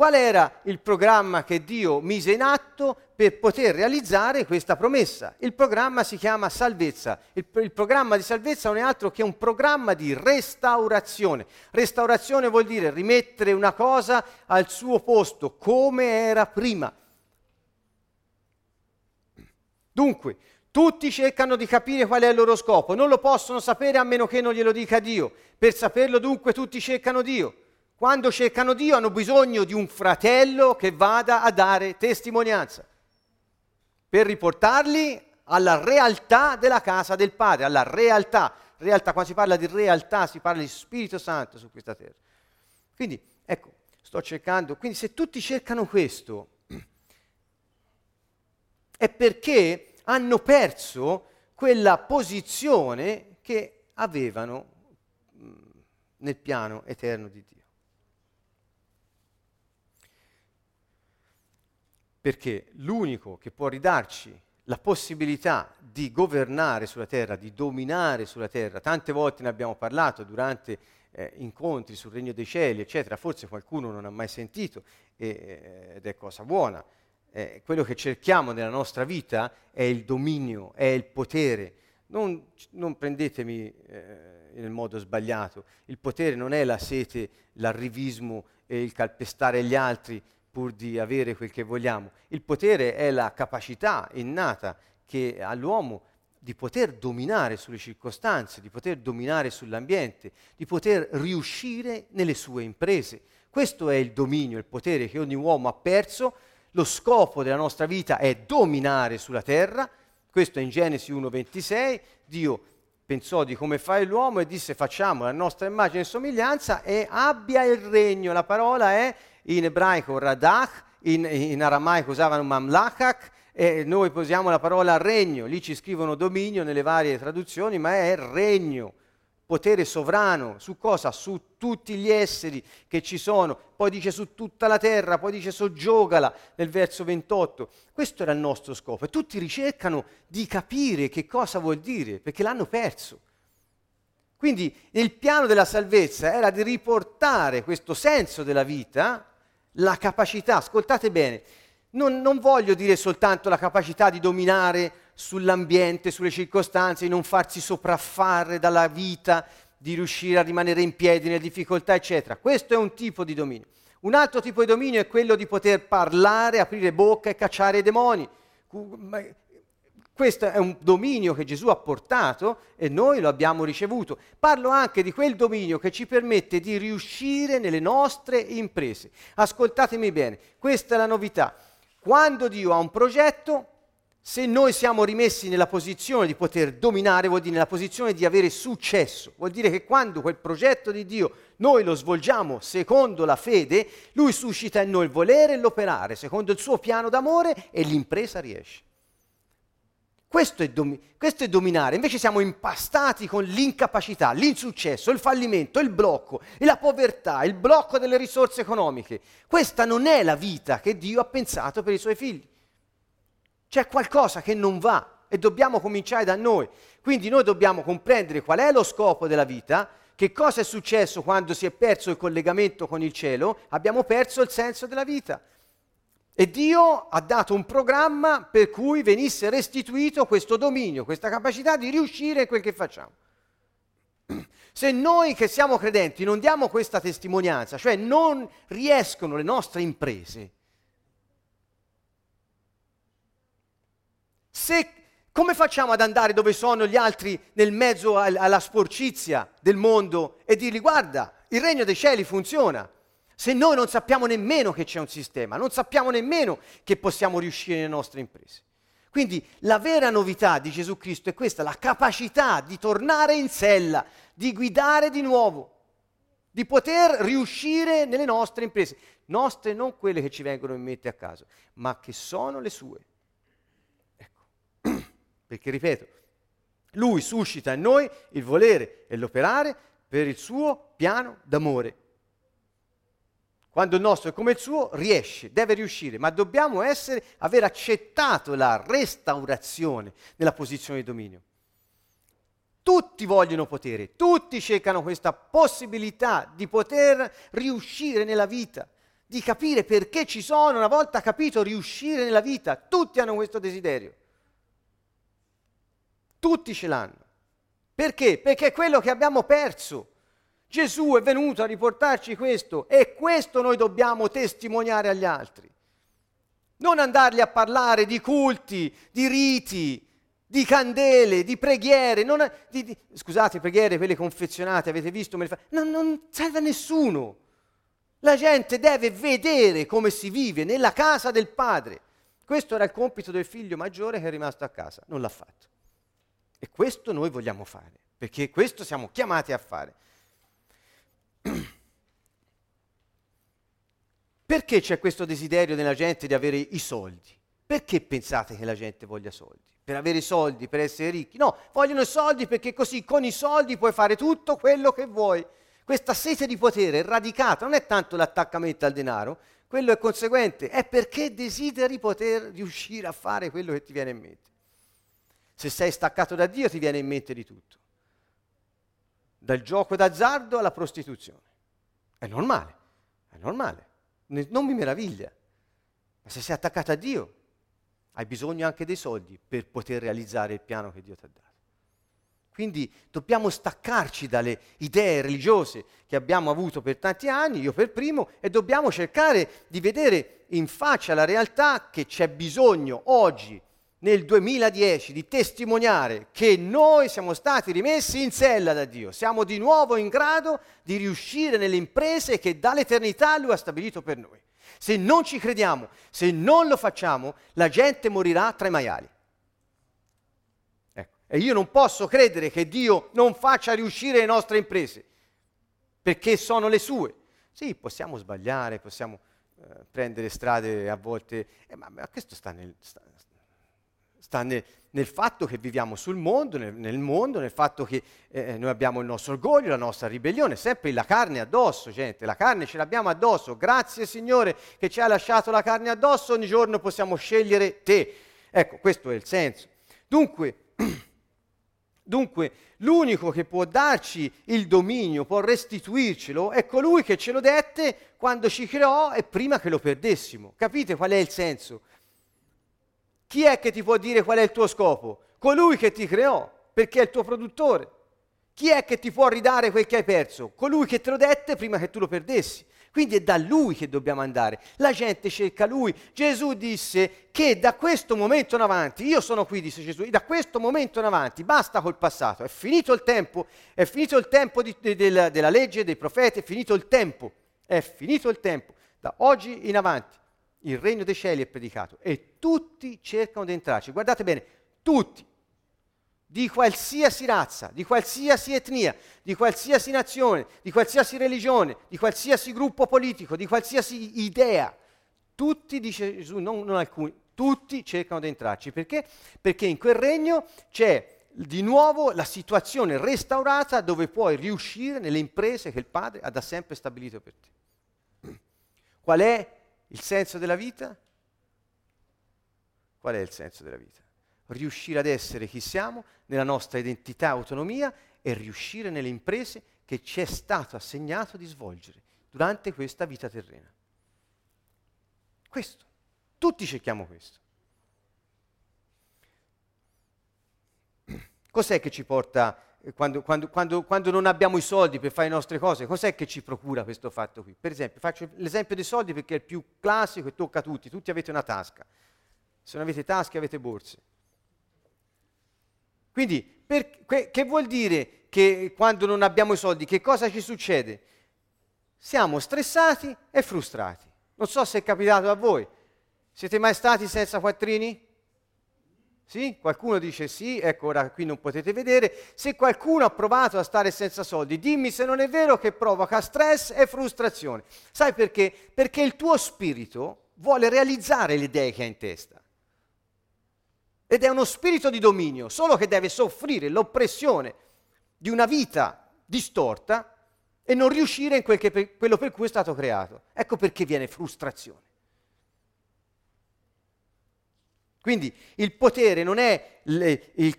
Qual era il programma che Dio mise in atto per poter realizzare questa promessa? Il programma si chiama salvezza. Il, il, programma di salvezza non è altro che un programma di restaurazione. Restaurazione vuol dire rimettere una cosa al suo posto come era prima. Dunque, tutti cercano di capire qual è il loro scopo, non lo possono sapere a meno che non glielo dica Dio. Per saperlo dunque tutti cercano Dio. Quando cercano Dio hanno bisogno di un fratello che vada a dare testimonianza per riportarli alla realtà della casa del Padre, alla realtà. realtà. Quando si parla di realtà si parla di Spirito Santo su questa terra. Quindi, ecco, sto cercando, quindi se tutti cercano questo, è perché hanno perso quella posizione che avevano mm, nel piano eterno di Dio. Perché l'unico che può ridarci la possibilità di governare sulla terra, di dominare sulla terra, tante volte ne abbiamo parlato durante eh, incontri sul Regno dei Cieli, eccetera, forse qualcuno non ha mai sentito eh, ed è cosa buona. Eh, quello che cerchiamo nella nostra vita è il dominio, è il potere. Non, non prendetemi eh, nel modo sbagliato, il potere non è la sete, l'arrivismo e il calpestare gli altri, pur di avere quel che vogliamo. Il potere è la capacità innata che ha l'uomo di poter dominare sulle circostanze, di poter dominare sull'ambiente, di poter riuscire nelle sue imprese. Questo è il dominio, il potere che ogni uomo ha perso. Lo scopo della nostra vita è dominare sulla terra. Questo è in Genesi 1:26. Dio pensò di come fare l'uomo e disse facciamo la nostra immagine e somiglianza e abbia il regno. La parola è in ebraico radach, in, in aramaico usavano mamlachak, e noi posiamo la parola regno, lì ci scrivono dominio nelle varie traduzioni, ma è regno, potere sovrano, su cosa? Su tutti gli esseri che ci sono, poi dice su tutta la terra, poi dice soggiogala nel verso 28. Questo era il nostro scopo e tutti ricercano di capire che cosa vuol dire, perché l'hanno perso. Quindi il piano della salvezza era di riportare questo senso della vita la capacità, ascoltate bene, non, non, voglio dire soltanto la capacità di dominare sull'ambiente, sulle circostanze, di non farsi sopraffare dalla vita, di riuscire a rimanere in piedi nelle difficoltà, eccetera. Questo è un tipo di dominio. Un altro tipo di dominio è quello di poter parlare, aprire bocca e cacciare i demoni. Questo è un dominio che Gesù ha portato e noi lo abbiamo ricevuto. Parlo anche di quel dominio che ci permette di riuscire nelle nostre imprese. Ascoltatemi bene, questa è la novità. Quando Dio ha un progetto, se noi siamo rimessi nella posizione di poter dominare, vuol dire nella posizione di avere successo. Vuol dire che quando quel progetto di Dio noi lo svolgiamo secondo la fede, Lui suscita in noi il volere e l'operare, secondo il suo piano d'amore e l'impresa riesce. Questo è, domi- questo è, dominare, invece siamo impastati con l'incapacità, l'insuccesso, il fallimento, il blocco, la povertà, il blocco delle risorse economiche. Questa non è la vita che Dio ha pensato per i suoi figli. C'è qualcosa che non va e dobbiamo cominciare da noi. Quindi noi dobbiamo comprendere qual è lo scopo della vita, che cosa è successo quando si è perso il collegamento con il cielo, abbiamo perso il senso della vita. E Dio ha dato un programma per cui venisse restituito questo dominio, questa capacità di riuscire in quel che facciamo. Se noi che siamo credenti non diamo questa testimonianza, cioè non riescono le nostre imprese, se, come facciamo ad andare dove sono gli altri nel mezzo alla sporcizia del mondo e dirgli guarda, il regno dei cieli funziona, Se noi non sappiamo nemmeno che c'è un sistema, non sappiamo nemmeno che possiamo riuscire nelle nostre imprese. Quindi la vera novità di Gesù Cristo è questa, la capacità di tornare in sella, di guidare di nuovo, di poter riuscire nelle nostre imprese, nostre non quelle che ci vengono in mente a caso, ma che sono le sue. Ecco, (clears throat) perché ripeto, lui suscita in noi il volere e l'operare per il suo piano d'amore. Quando il nostro è come il suo, riesce, deve riuscire, ma dobbiamo essere, aver accettato la restaurazione nella posizione di dominio. Tutti vogliono potere, tutti cercano questa possibilità di poter riuscire nella vita, di capire perché ci sono, una volta capito, riuscire nella vita. Tutti hanno questo desiderio. Tutti ce l'hanno. Perché? Perché è quello che abbiamo perso. Gesù è venuto a riportarci questo e questo noi dobbiamo testimoniare agli altri. Non andargli a parlare di culti, di riti, di candele, di preghiere. Non, di, di, scusate, preghiere, quelle confezionate, avete visto? Me le fa, non, non serve a nessuno. La gente deve vedere come si vive nella casa del padre. Questo era il compito del figlio maggiore che è rimasto a casa, non l'ha fatto. E questo noi vogliamo fare, perché questo siamo chiamati a fare. (clears throat) Perché c'è questo desiderio nella gente di avere i soldi? Perché pensate che la gente voglia soldi? Per avere i soldi, per essere ricchi? No, vogliono i soldi perché così con i soldi puoi fare tutto quello che vuoi. Questa sete di potere è radicata, non è tanto l'attaccamento al denaro, quello è conseguente, è perché desideri poter riuscire a fare quello che ti viene in mente. Se sei staccato da Dio ti viene in mente di tutto dal gioco d'azzardo alla prostituzione. È normale, è normale, non mi meraviglia. Ma se sei attaccato a Dio, hai bisogno anche dei soldi per poter realizzare il piano che Dio ti ha dato. Quindi dobbiamo staccarci dalle idee religiose che abbiamo avuto per tanti anni, io per primo, e dobbiamo cercare di vedere in faccia la realtà che c'è bisogno oggi nel 2010 di testimoniare che noi siamo stati rimessi in sella da Dio, siamo di nuovo in grado di riuscire nelle imprese che dall'eternità Lui ha stabilito per noi. Se non ci crediamo, se non lo facciamo, la gente morirà tra i maiali. Ecco. E io non posso credere che Dio non faccia riuscire le nostre imprese, perché sono le sue. Sì, possiamo sbagliare, possiamo eh, prendere strade a volte, eh, ma, ma, questo sta nel, sta, sta nel, nel, fatto che viviamo sul mondo, nel, nel mondo, nel fatto che eh, noi abbiamo il nostro orgoglio, la nostra ribellione, sempre la carne addosso, gente, la carne ce l'abbiamo addosso. Grazie Signore che ci ha lasciato la carne addosso, ogni giorno possiamo scegliere te. Ecco, questo è il senso. Dunque, (clears throat) dunque, l'unico che può darci il dominio, può restituircelo, è colui che ce lo dette quando ci creò e prima che lo perdessimo. Capite qual è il senso? Chi è che ti può dire qual è il tuo scopo? Colui che ti creò, perché è il tuo produttore. Chi è che ti può ridare quel che hai perso? Colui che te lo dette prima che tu lo perdessi. Quindi è da lui che dobbiamo andare. La gente cerca lui. Gesù disse che da questo momento in avanti, io sono qui, disse Gesù, da questo momento in avanti basta col passato, è finito il tempo, è finito il tempo di, de, de, della legge, dei profeti, è finito il tempo, è finito il tempo. Da oggi in avanti il regno dei cieli è predicato e tutti cercano di entrarci. Guardate bene, tutti, di qualsiasi razza, di qualsiasi etnia, di qualsiasi nazione, di qualsiasi religione, di qualsiasi gruppo politico, di qualsiasi idea, tutti, dice Gesù, non, non alcuni, tutti cercano di entrarci. Perché? Perché in quel regno c'è di nuovo la situazione restaurata dove puoi riuscire nelle imprese che il Padre ha da sempre stabilito per te. Qual è il senso della vita? Qual è il senso della vita? Riuscire ad essere chi siamo nella nostra identità e autonomia e riuscire nelle imprese che ci è stato assegnato di svolgere durante questa vita terrena. Questo. Tutti cerchiamo questo. Cos'è che ci porta quando, quando, quando, quando, non abbiamo i soldi per fare le nostre cose, cos'è che ci procura questo fatto qui? Per esempio, faccio l'esempio dei soldi perché è il più classico e tocca a tutti, tutti avete una tasca, se non avete tasche avete borse. Quindi, per, che, che vuol dire che quando non abbiamo i soldi, che cosa ci succede? siamo stressati e frustrati. Non so se è capitato a voi. Siete mai stati senza quattrini? Sì? Qualcuno dice sì, ecco ora qui non potete vedere. Se qualcuno ha provato a stare senza soldi, dimmi se non è vero che provoca stress e frustrazione. Sai perché? Perché il tuo spirito vuole realizzare le idee che ha in testa. Ed è uno spirito di dominio, solo che deve soffrire l'oppressione di una vita distorta e non riuscire in quel per, quello per cui è stato creato. Ecco perché viene frustrazione. Quindi il potere non è il, il,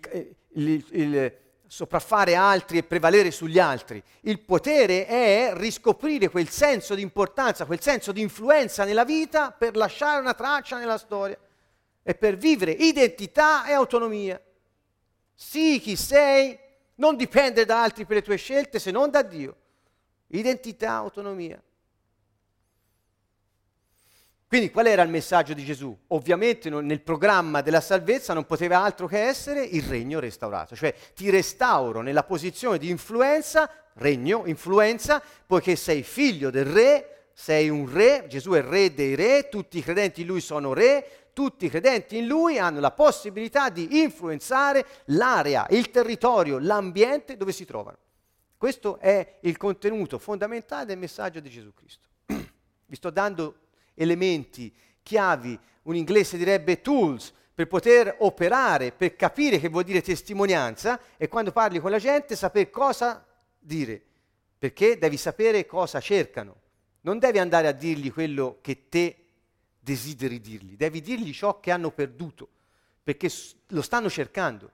il, il, sopraffare altri e prevalere sugli altri, il potere è riscoprire quel senso di importanza, quel senso di influenza nella vita per lasciare una traccia nella storia e per vivere identità e autonomia. Sii chi sei, non dipende da altri per le tue scelte se non da Dio identità, autonomia. Quindi qual era il messaggio di Gesù? Ovviamente nel programma della salvezza non poteva altro che essere il regno restaurato, cioè ti restauro nella posizione di influenza, regno, influenza, poiché sei figlio del re, sei un re, Gesù è re dei re, tutti i credenti in lui sono re, tutti i credenti in lui hanno la possibilità di influenzare l'area, il territorio, l'ambiente dove si trovano. Questo è il contenuto fondamentale del messaggio di Gesù Cristo. (clears throat) Vi sto dando elementi, chiavi, un inglese direbbe tools, per poter operare, per capire che vuol dire testimonianza e quando parli con la gente sapere cosa dire, perché devi sapere cosa cercano. Non devi andare a dirgli quello che te desideri dirgli, devi dirgli ciò che hanno perduto, perché lo stanno cercando.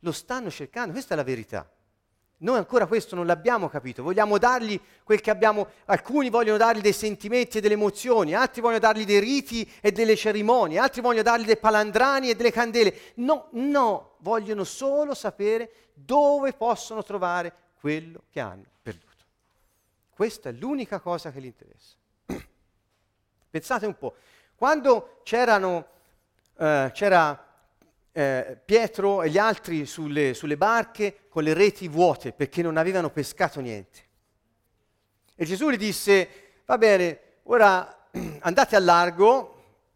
Lo stanno cercando, questa è la verità. Noi ancora questo non l'abbiamo capito, vogliamo dargli quel che abbiamo, alcuni vogliono dargli dei sentimenti e delle emozioni, altri vogliono dargli dei riti e delle cerimonie, altri vogliono dargli dei palandrani e delle candele. No, no, vogliono solo sapere dove possono trovare quello che hanno perduto. Questa è l'unica cosa che gli interessa. (clears throat) Pensate un po', quando c'erano, eh, c'era eh, Pietro e gli altri sulle, sulle barche con le reti vuote perché non avevano pescato niente. E Gesù gli disse, va bene, ora (clears throat) andate al largo,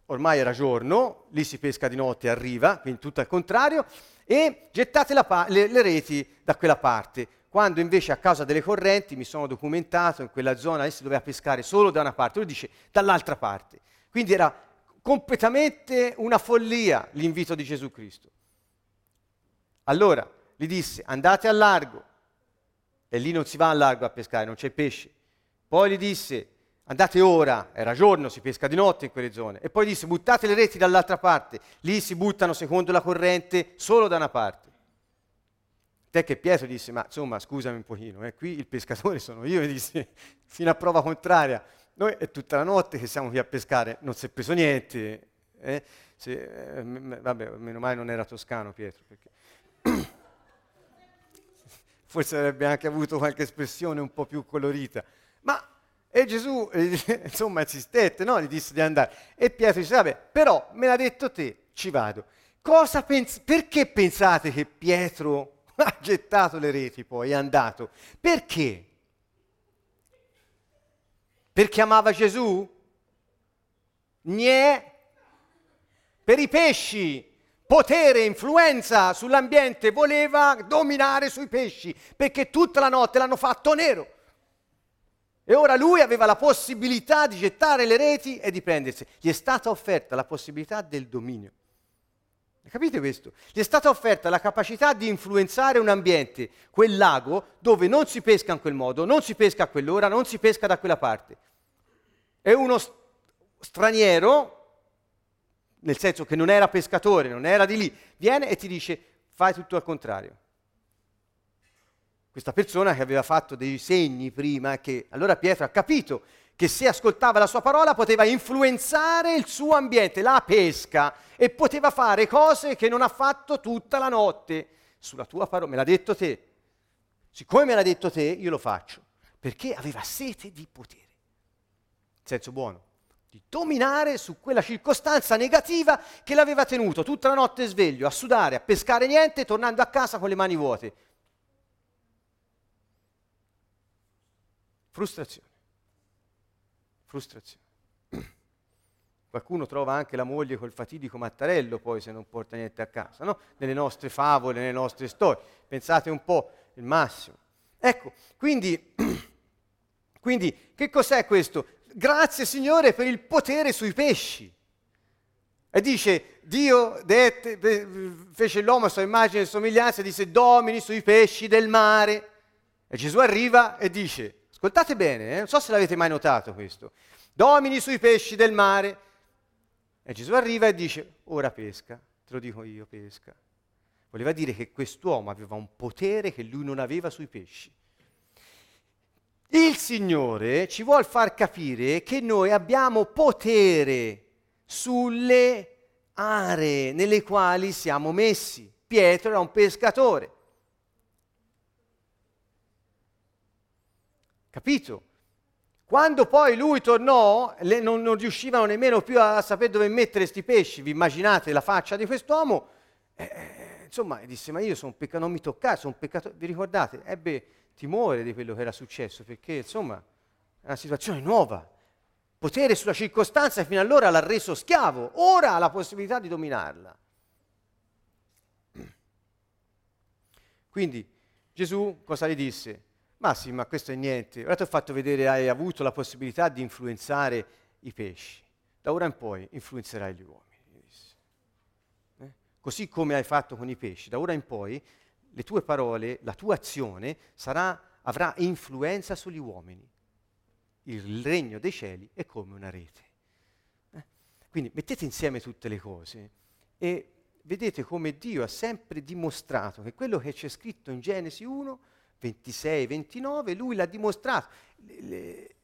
ormai era giorno, lì si pesca di notte a riva, quindi tutto al contrario, e gettate pa- le, le, reti da quella parte. Quando invece a causa delle correnti mi sono documentato in quella zona, si doveva pescare solo da una parte, lui dice dall'altra parte. Quindi era completamente una follia l'invito di Gesù Cristo. Allora gli disse andate al largo e lì non si va al largo a pescare, non c'è pesce. Poi gli disse andate ora, era giorno, si pesca di notte in quelle zone. E poi disse buttate le reti dall'altra parte, lì si buttano secondo la corrente solo da una parte. Te che Pietro disse ma insomma scusami un pochino, eh, qui il pescatore sono io, (laughs) e disse fino a prova contraria noi è tutta la notte che siamo qui a pescare, non si è preso niente. Eh? Se, eh, m- vabbè, meno male non era toscano Pietro. Perché... (coughs) Forse avrebbe anche avuto qualche espressione un po' più colorita. Ma e Gesù, eh, (laughs) insomma, insistette, no? Gli disse di andare. E Pietro disse, vabbè, però me l'ha detto te, ci vado. Pens- perché pensate che Pietro (laughs) ha gettato le reti poi, è andato? Perché? Perché amava Gesù? Niente. Per i pesci, potere, influenza sull'ambiente, voleva dominare sui pesci, perché tutta la notte l'hanno fatto nero. E ora lui aveva la possibilità di gettare le reti e di prendersi. Gli è stata offerta la possibilità del dominio. Capite questo? Gli è stata offerta la capacità di influenzare un ambiente, quel lago, dove non si pesca in quel modo, non si pesca a quell'ora, non si pesca da quella parte e uno straniero, nel senso che non era pescatore, non era di lì, viene e ti dice fai tutto al contrario. Questa persona che aveva fatto dei segni prima, che allora Pietro ha capito che se ascoltava la sua parola poteva influenzare il suo ambiente, la pesca, e poteva fare cose che non ha fatto tutta la notte. Sulla tua parola, me l'ha detto te. Siccome me l'ha detto te, io lo faccio, perché aveva sete di potere senso buono, di dominare su quella circostanza negativa che l'aveva tenuto tutta la notte sveglio, a sudare, a pescare niente, tornando a casa con le mani vuote. Frustrazione. frustrazione. (clears throat) Qualcuno trova anche la moglie col fatidico mattarello poi se non porta niente a casa, no? Nelle nostre favole, nelle nostre storie. Pensate un po' il massimo. Ecco, quindi, (clears throat) quindi che cos'è questo? Grazie Signore per il potere sui pesci. E dice, Dio dette, fece l'uomo a sua immagine e somiglianza e disse, domini sui pesci del mare. E Gesù arriva e dice, ascoltate bene, eh? non so se l'avete mai notato questo, domini sui pesci del mare. E Gesù arriva e dice, ora pesca, te lo dico io, pesca. Voleva dire che quest'uomo aveva un potere che lui non aveva sui pesci. Il Signore ci vuole far capire che noi abbiamo potere sulle aree nelle quali siamo messi. Pietro era un pescatore. Capito? Quando poi lui tornò, le, non, non, riuscivano nemmeno più a sapere dove mettere questi pesci. Vi immaginate la faccia di quest'uomo? Eh, eh insomma, disse: Ma io sono un peccatore, non mi toccate, sono un peccatore. Vi ricordate? Ebbe timore di quello che era successo, perché insomma è una situazione nuova. Potere sulla circostanza fino allora l'ha reso schiavo, ora ha la possibilità di dominarla. Quindi Gesù cosa gli disse? Ma sì, ma questo è niente. Ora ti ho fatto vedere, hai avuto la possibilità di influenzare i pesci. Da ora in poi influenzerai gli uomini. Eh? Così come hai fatto con i pesci, da ora in poi le tue parole, la tua azione sarà, avrà influenza sugli uomini. Il regno dei cieli è come una rete. Eh? Quindi mettete insieme tutte le cose e vedete come Dio ha sempre dimostrato che quello che c'è scritto in Genesi 1 26, 29, lui l'ha dimostrato. Le,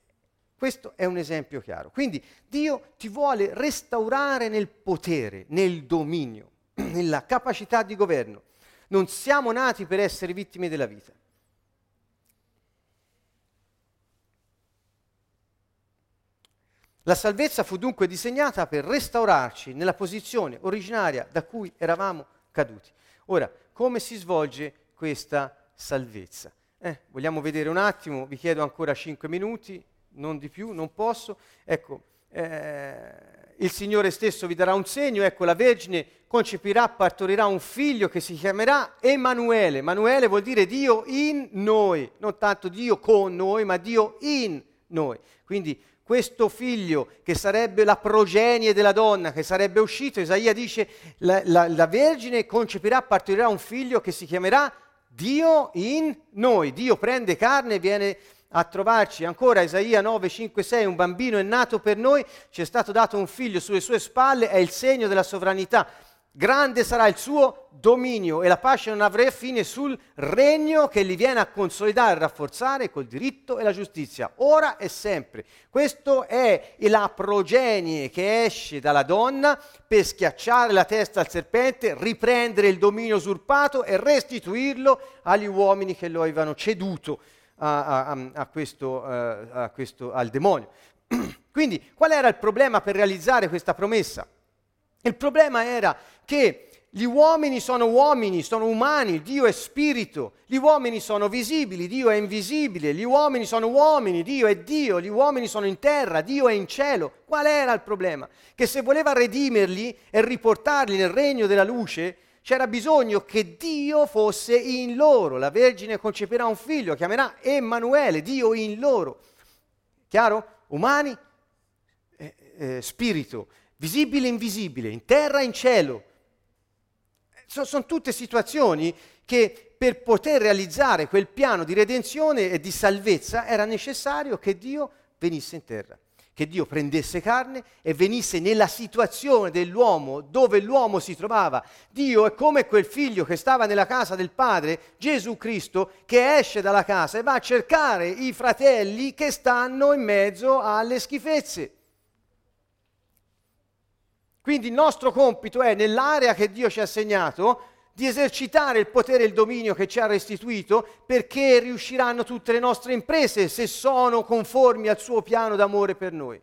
questo è un esempio chiaro. Quindi Dio ti vuole restaurare nel potere, nel dominio, (clears throat) nella capacità di governo. Non siamo nati per essere vittime della vita. La salvezza fu dunque disegnata per restaurarci nella posizione originaria da cui eravamo caduti. Ora, come si svolge questa salvezza. Eh, vogliamo vedere un attimo, vi chiedo ancora cinque minuti, non di più, non posso. Ecco, eh, il Signore stesso vi darà un segno, ecco la Vergine concepirà, partorirà un figlio che si chiamerà Emanuele. Emanuele vuol dire Dio in noi, non tanto Dio con noi, ma Dio in noi. Quindi questo figlio che sarebbe la progenie della donna, che sarebbe uscito, Isaia dice la, la, la Vergine concepirà, partorirà un figlio che si chiamerà Dio in noi. Dio prende carne e viene a trovarci. Ancora Isaia 9, 5, 6, un bambino è nato per noi, ci è stato dato un figlio sulle sue spalle, è il segno della sovranità. Grande sarà il suo dominio e la pace non avrà fine sul regno che li viene a consolidare e rafforzare col diritto e la giustizia, ora e sempre. Questo è la progenie che esce dalla donna per schiacciare la testa al serpente, riprendere il dominio usurpato e restituirlo agli uomini che lo avevano ceduto a, a, a questo, uh, questo, al demonio. (clears throat) Quindi qual era il problema per realizzare questa promessa? Il problema era che gli uomini sono uomini, sono umani, Dio è spirito, gli uomini sono visibili, Dio è invisibile, gli uomini sono uomini, Dio è Dio, gli uomini sono in terra, Dio è in cielo. Qual era il problema? Che se voleva redimerli e riportarli nel regno della luce, c'era bisogno che Dio fosse in loro. La Vergine concepirà un figlio, chiamerà Emanuele, Dio in loro. Chiaro? Umani, eh, eh, spirito visibile e invisibile, in terra e in cielo. So, sono tutte situazioni che per poter realizzare quel piano di redenzione e di salvezza era necessario che Dio venisse in terra, che Dio prendesse carne e venisse nella situazione dell'uomo dove l'uomo si trovava. Dio è come quel figlio che stava nella casa del padre, Gesù Cristo, che esce dalla casa e va a cercare i fratelli che stanno in mezzo alle schifezze. Quindi il nostro compito è, nell'area che Dio ci ha assegnato, di esercitare il potere e il dominio che ci ha restituito perché riusciranno tutte le nostre imprese se sono conformi al suo piano d'amore per noi.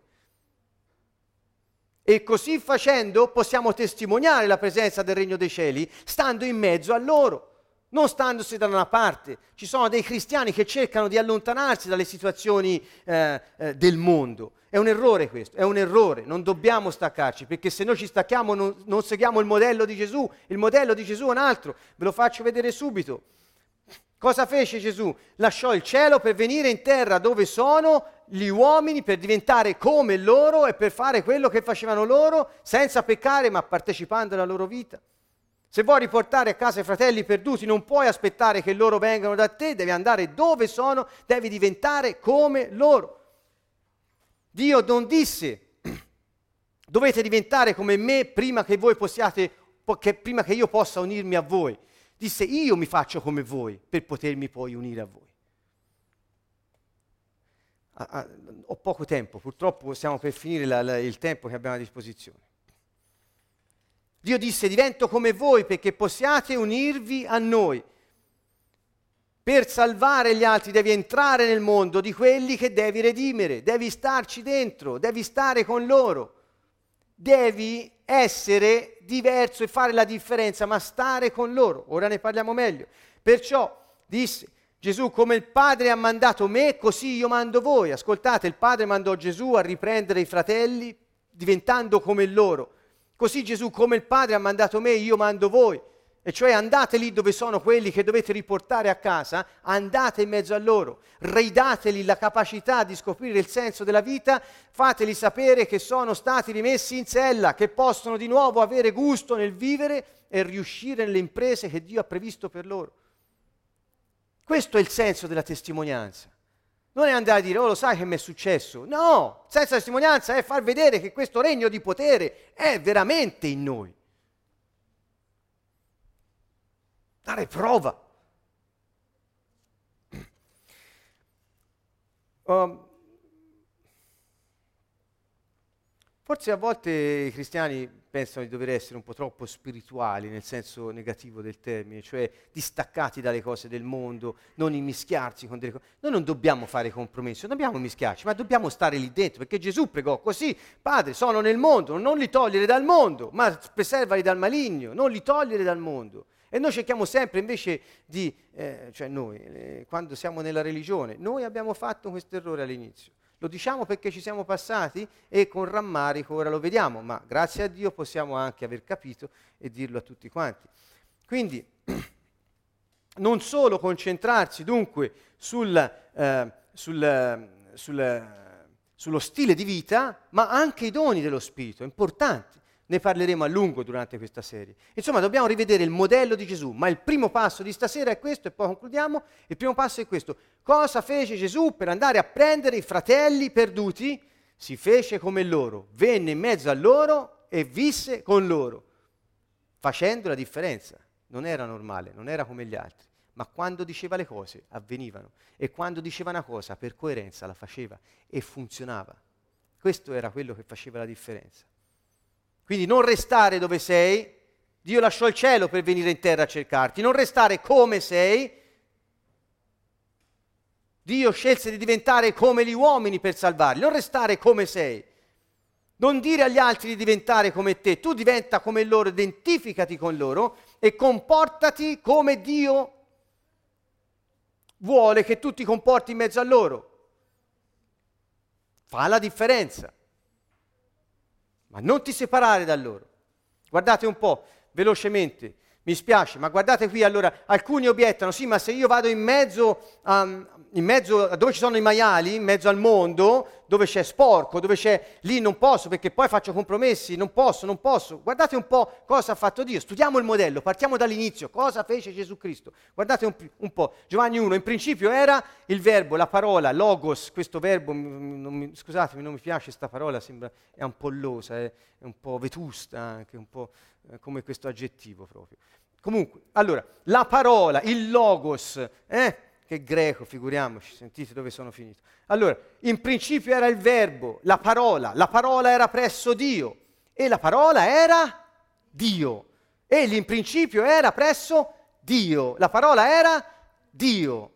E così facendo possiamo testimoniare la presenza del regno dei cieli stando in mezzo a loro. Non standosi da una parte. Ci sono dei cristiani che cercano di allontanarsi dalle situazioni eh, eh, del mondo. È un errore questo, è un errore, non dobbiamo staccarci, perché se noi ci stacchiamo non, non seguiamo il modello di Gesù, il modello di Gesù è un altro, ve lo faccio vedere subito. Cosa fece Gesù? Lasciò il cielo per venire in terra dove sono gli uomini, per diventare come loro e per fare quello che facevano loro, senza peccare, ma partecipando alla loro vita. Se vuoi riportare a casa i fratelli perduti, non puoi aspettare che loro vengano da te, devi andare dove sono, devi diventare come loro. Dio non disse, (clears throat) dovete diventare come me prima che voi possiate, che, prima che io possa unirmi a voi. Disse, io mi faccio come voi per potermi poi unire a voi. Ah, ah, ho poco tempo, purtroppo stiamo per finire la, la, il tempo che abbiamo a disposizione. Dio disse, divento come voi perché possiate unirvi a noi. Per salvare gli altri devi entrare nel mondo di quelli che devi redimere, devi starci dentro, devi stare con loro, devi essere diverso e fare la differenza, ma stare con loro. Ora ne parliamo meglio. Perciò disse Gesù, come il Padre ha mandato me, così io mando voi. Ascoltate, il Padre mandò Gesù a riprendere i fratelli diventando come loro. Così Gesù, come il Padre ha mandato me, io mando voi. E cioè andate lì dove sono quelli che dovete riportare a casa, andate in mezzo a loro, ridateli la capacità di scoprire il senso della vita, fateli sapere che sono stati rimessi in sella, che possono di nuovo avere gusto nel vivere e riuscire nelle imprese che Dio ha previsto per loro. Questo è il senso della testimonianza. Non è andare a dire, oh lo sai che mi è successo. No, senza testimonianza è far vedere che questo regno di potere è veramente in noi. dare prova. Um, forse a volte i cristiani pensano di dover essere un po' troppo spirituali nel senso negativo del termine, cioè distaccati dalle cose del mondo, non immischiarsi con delle cose. Noi non dobbiamo fare compromessi, non dobbiamo mischiarci, ma dobbiamo stare lì dentro, perché Gesù pregò così, Padre, sono nel mondo, non li togliere dal mondo, ma preservali dal maligno, non li togliere dal mondo. E noi cerchiamo sempre invece di, eh, cioè noi, eh, quando siamo nella religione, noi abbiamo fatto questo errore all'inizio. Lo diciamo perché ci siamo passati e con rammarico ora lo vediamo, ma grazie a Dio possiamo anche aver capito e dirlo a tutti quanti. Quindi (clears throat) non solo concentrarsi dunque sul, eh, sul, sul, sullo stile di vita, ma anche i doni dello Spirito, importanti. Ne parleremo a lungo durante questa serie. Insomma, dobbiamo rivedere il modello di Gesù, ma il primo passo di stasera è questo e poi concludiamo. Il primo passo è questo. Cosa fece Gesù per andare a prendere i fratelli perduti? Si fece come loro, venne in mezzo a loro e visse con loro, facendo la differenza. Non era normale, non era come gli altri, ma quando diceva le cose avvenivano e quando diceva una cosa per coerenza la faceva e funzionava. Questo era quello che faceva la differenza. Quindi non restare dove sei, Dio lasciò il cielo per venire in terra a cercarti, non restare come sei. Dio scelse di diventare come gli uomini per salvarli, non restare come sei. Non dire agli altri di diventare come te, tu diventa come loro, identificati con loro e comportati come Dio vuole che tu ti comporti in mezzo a loro. Fa la differenza ma non ti separare da loro. Guardate un po', velocemente, mi spiace, ma guardate qui allora, alcuni obiettano, sì, ma se io vado in mezzo, a, in mezzo a dove ci sono i maiali, in mezzo al mondo, dove c'è sporco, dove c'è, lì non posso perché poi faccio compromessi, non posso, non posso. Guardate un po' cosa ha fatto Dio, studiamo il modello, partiamo dall'inizio, cosa fece Gesù Cristo. Guardate un, un po', Giovanni 1, in principio era il verbo, la parola, logos, questo verbo, non mi, scusatemi, non mi piace questa parola, sembra, è un po' losa, è, è un po' vetusta anche, un po' eh, come questo aggettivo proprio. Comunque, allora, la parola, il logos, eh? Che greco, figuriamoci, sentite dove sono finito. Allora, in principio era il verbo, la parola, la parola era presso Dio e la parola era Dio. Egli in principio era presso Dio, la parola era Dio.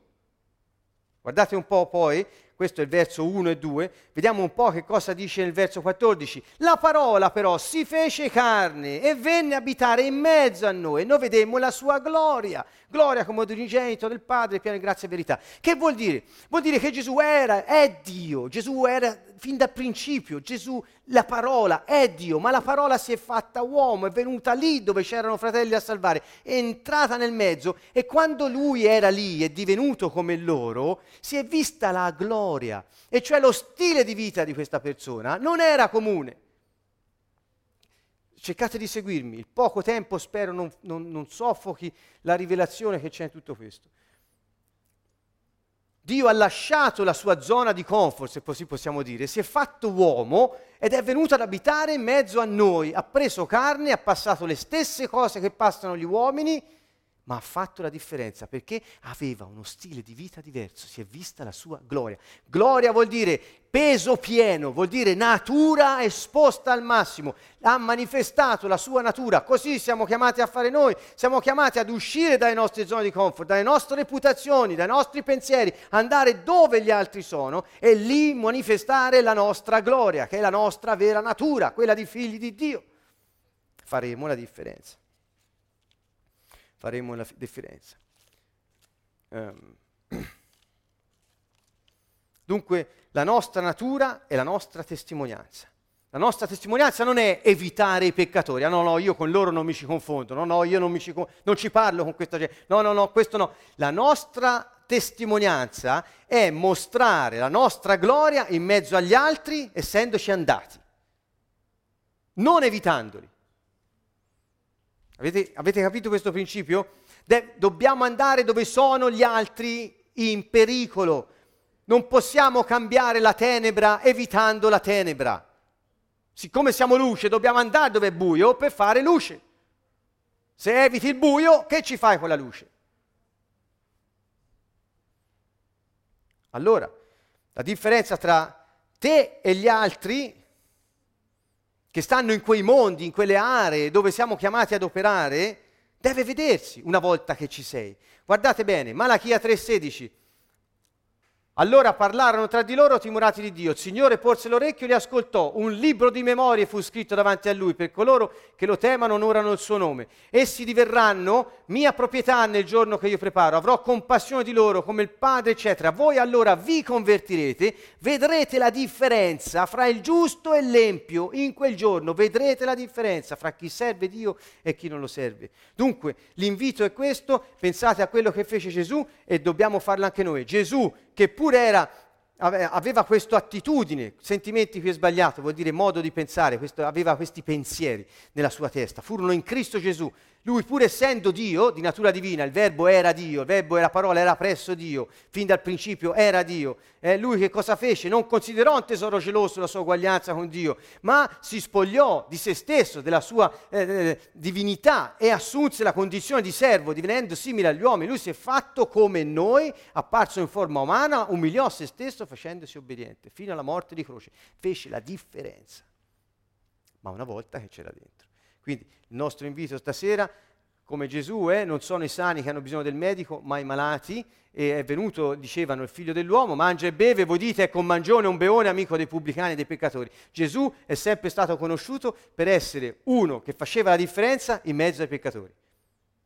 Guardate un po' poi questo è il verso 1 e 2, vediamo un po' che cosa dice nel verso 14. La parola però si fece carne e venne a abitare in mezzo a noi e noi vedemmo la sua gloria, gloria come unigenito del Padre, pieno di grazia e verità. Che vuol dire? Vuol dire che Gesù era, è Dio, Gesù era fin dal principio, Gesù, la parola è Dio, ma la parola si è fatta uomo, è venuta lì dove c'erano fratelli a salvare, è entrata nel mezzo e quando lui era lì e divenuto come loro, si è vista la gloria, e cioè lo stile di vita di questa persona non era comune. Cercate di seguirmi, il poco tempo spero non, non, non soffochi la rivelazione che c'è in tutto questo. Dio ha lasciato la sua zona di comfort, se così possiamo dire, si è fatto uomo ed è venuto ad abitare in mezzo a noi, ha preso carne, ha passato le stesse cose che passano gli uomini, ma ha fatto la differenza perché aveva uno stile di vita diverso, si è vista la sua gloria. Gloria vuol dire peso pieno, vuol dire natura esposta al massimo, ha manifestato la sua natura, così siamo chiamati a fare noi, siamo chiamati ad uscire dalle nostre zone di comfort, dalle nostre reputazioni, dai nostri pensieri, andare dove gli altri sono e lì manifestare la nostra gloria, che è la nostra vera natura, quella di figli di Dio. Faremo la differenza faremo la differenza. Um. (clears throat) Dunque la nostra natura è la nostra testimonianza. La nostra testimonianza non è evitare i peccatori. Ah no, no, io con loro non mi ci confondo. No, no, io non, ci, non ci parlo con questa gente. No, no, no, questo no. La nostra testimonianza è mostrare la nostra gloria in mezzo agli altri essendoci andati, non evitandoli. Avete, avete capito questo principio? De- dobbiamo andare dove sono gli altri in pericolo. Non possiamo cambiare la tenebra evitando la tenebra. Siccome siamo luce, dobbiamo andare dove è buio per fare luce. Se eviti il buio, che ci fai con la luce? Allora, la differenza tra te e gli altri che stanno in quei mondi, in quelle aree dove siamo chiamati ad operare, deve vedersi una volta che ci sei. Guardate bene, Malachia 3:16 allora parlarono tra di loro timorati di Dio. Il Signore porse l'orecchio e li ascoltò. Un libro di memorie fu scritto davanti a lui per coloro che lo temano onorano il suo nome. Essi diverranno mia proprietà nel giorno che io preparo. Avrò compassione di loro come il Padre, eccetera. Voi allora vi convertirete, vedrete la differenza fra il giusto e l'empio. In quel giorno vedrete la differenza fra chi serve Dio e chi non lo serve. Dunque, l'invito è questo. Pensate a quello che fece Gesù e dobbiamo farlo anche noi. Gesù che pure era, aveva questa attitudine, sentimenti qui è sbagliato, vuol dire modo di pensare, questo, aveva questi pensieri nella sua testa, furono in Cristo Gesù lui pur essendo Dio, di natura divina, il verbo era Dio, il verbo era parola, era presso Dio, fin dal principio era Dio. Eh, lui che cosa fece? Non considerò un tesoro geloso la sua uguaglianza con Dio, ma si spogliò di se stesso, della sua eh, eh, divinità e assunse la condizione di servo, divenendo simile agli uomini. Lui si è fatto come noi, apparso in forma umana, umiliò se stesso facendosi obbediente, fino alla morte di croce. Fece la differenza, ma una volta che c'era dentro. Quindi il nostro invito stasera, come Gesù è, non sono i sani che hanno bisogno del medico, ma i malati. E è venuto, dicevano, il figlio dell'uomo, mangia e beve, voi dite è con mangione un beone amico dei pubblicani e dei peccatori. Gesù è sempre stato conosciuto per essere uno che faceva la differenza in mezzo ai peccatori.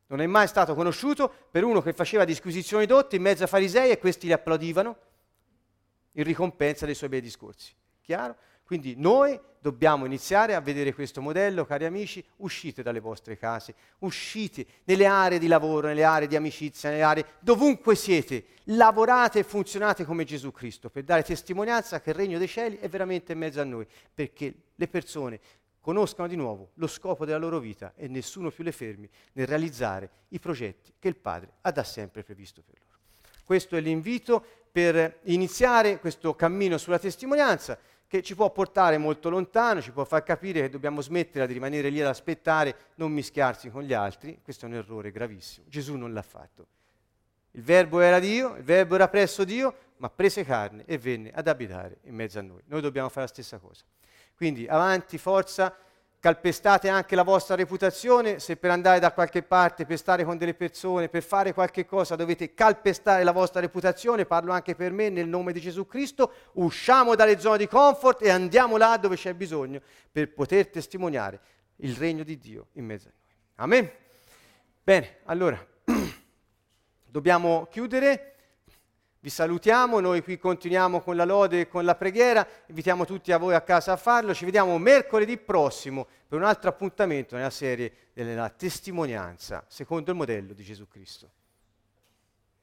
Non è mai stato conosciuto per uno che faceva disquisizioni dotte in mezzo ai farisei e questi gli applaudivano in ricompensa dei suoi bei discorsi. Chiaro? Quindi noi dobbiamo iniziare a vedere questo modello, cari amici, uscite dalle vostre case, uscite nelle aree di lavoro, nelle aree di amicizia, nelle aree dovunque siete, lavorate e funzionate come Gesù Cristo per dare testimonianza che il regno dei cieli è veramente in mezzo a noi, perché le persone conoscano di nuovo lo scopo della loro vita e nessuno più le fermi nel realizzare i progetti che il Padre ha da sempre previsto per loro. Questo è l'invito per iniziare questo cammino sulla testimonianza che ci può portare molto lontano, ci può far capire che dobbiamo smettere di rimanere lì ad aspettare, non mischiarsi con gli altri. Questo è un errore gravissimo. Gesù non l'ha fatto. Il verbo era Dio, il verbo era presso Dio, ma prese carne e venne ad abitare in mezzo a noi. Noi dobbiamo fare la stessa cosa. Quindi avanti, forza, calpestate anche la vostra reputazione, se per andare da qualche parte, per stare con delle persone, per fare qualche cosa dovete calpestare la vostra reputazione, parlo anche per me nel nome di Gesù Cristo, usciamo dalle zone di comfort e andiamo là dove c'è bisogno per poter testimoniare il regno di Dio in mezzo a noi. Amen? Bene, allora (clears throat) dobbiamo chiudere. Vi salutiamo, noi qui continuiamo con la lode e con la preghiera, invitiamo tutti a voi a casa a farlo, ci vediamo mercoledì prossimo per un altro appuntamento nella serie della testimonianza secondo il modello di Gesù Cristo.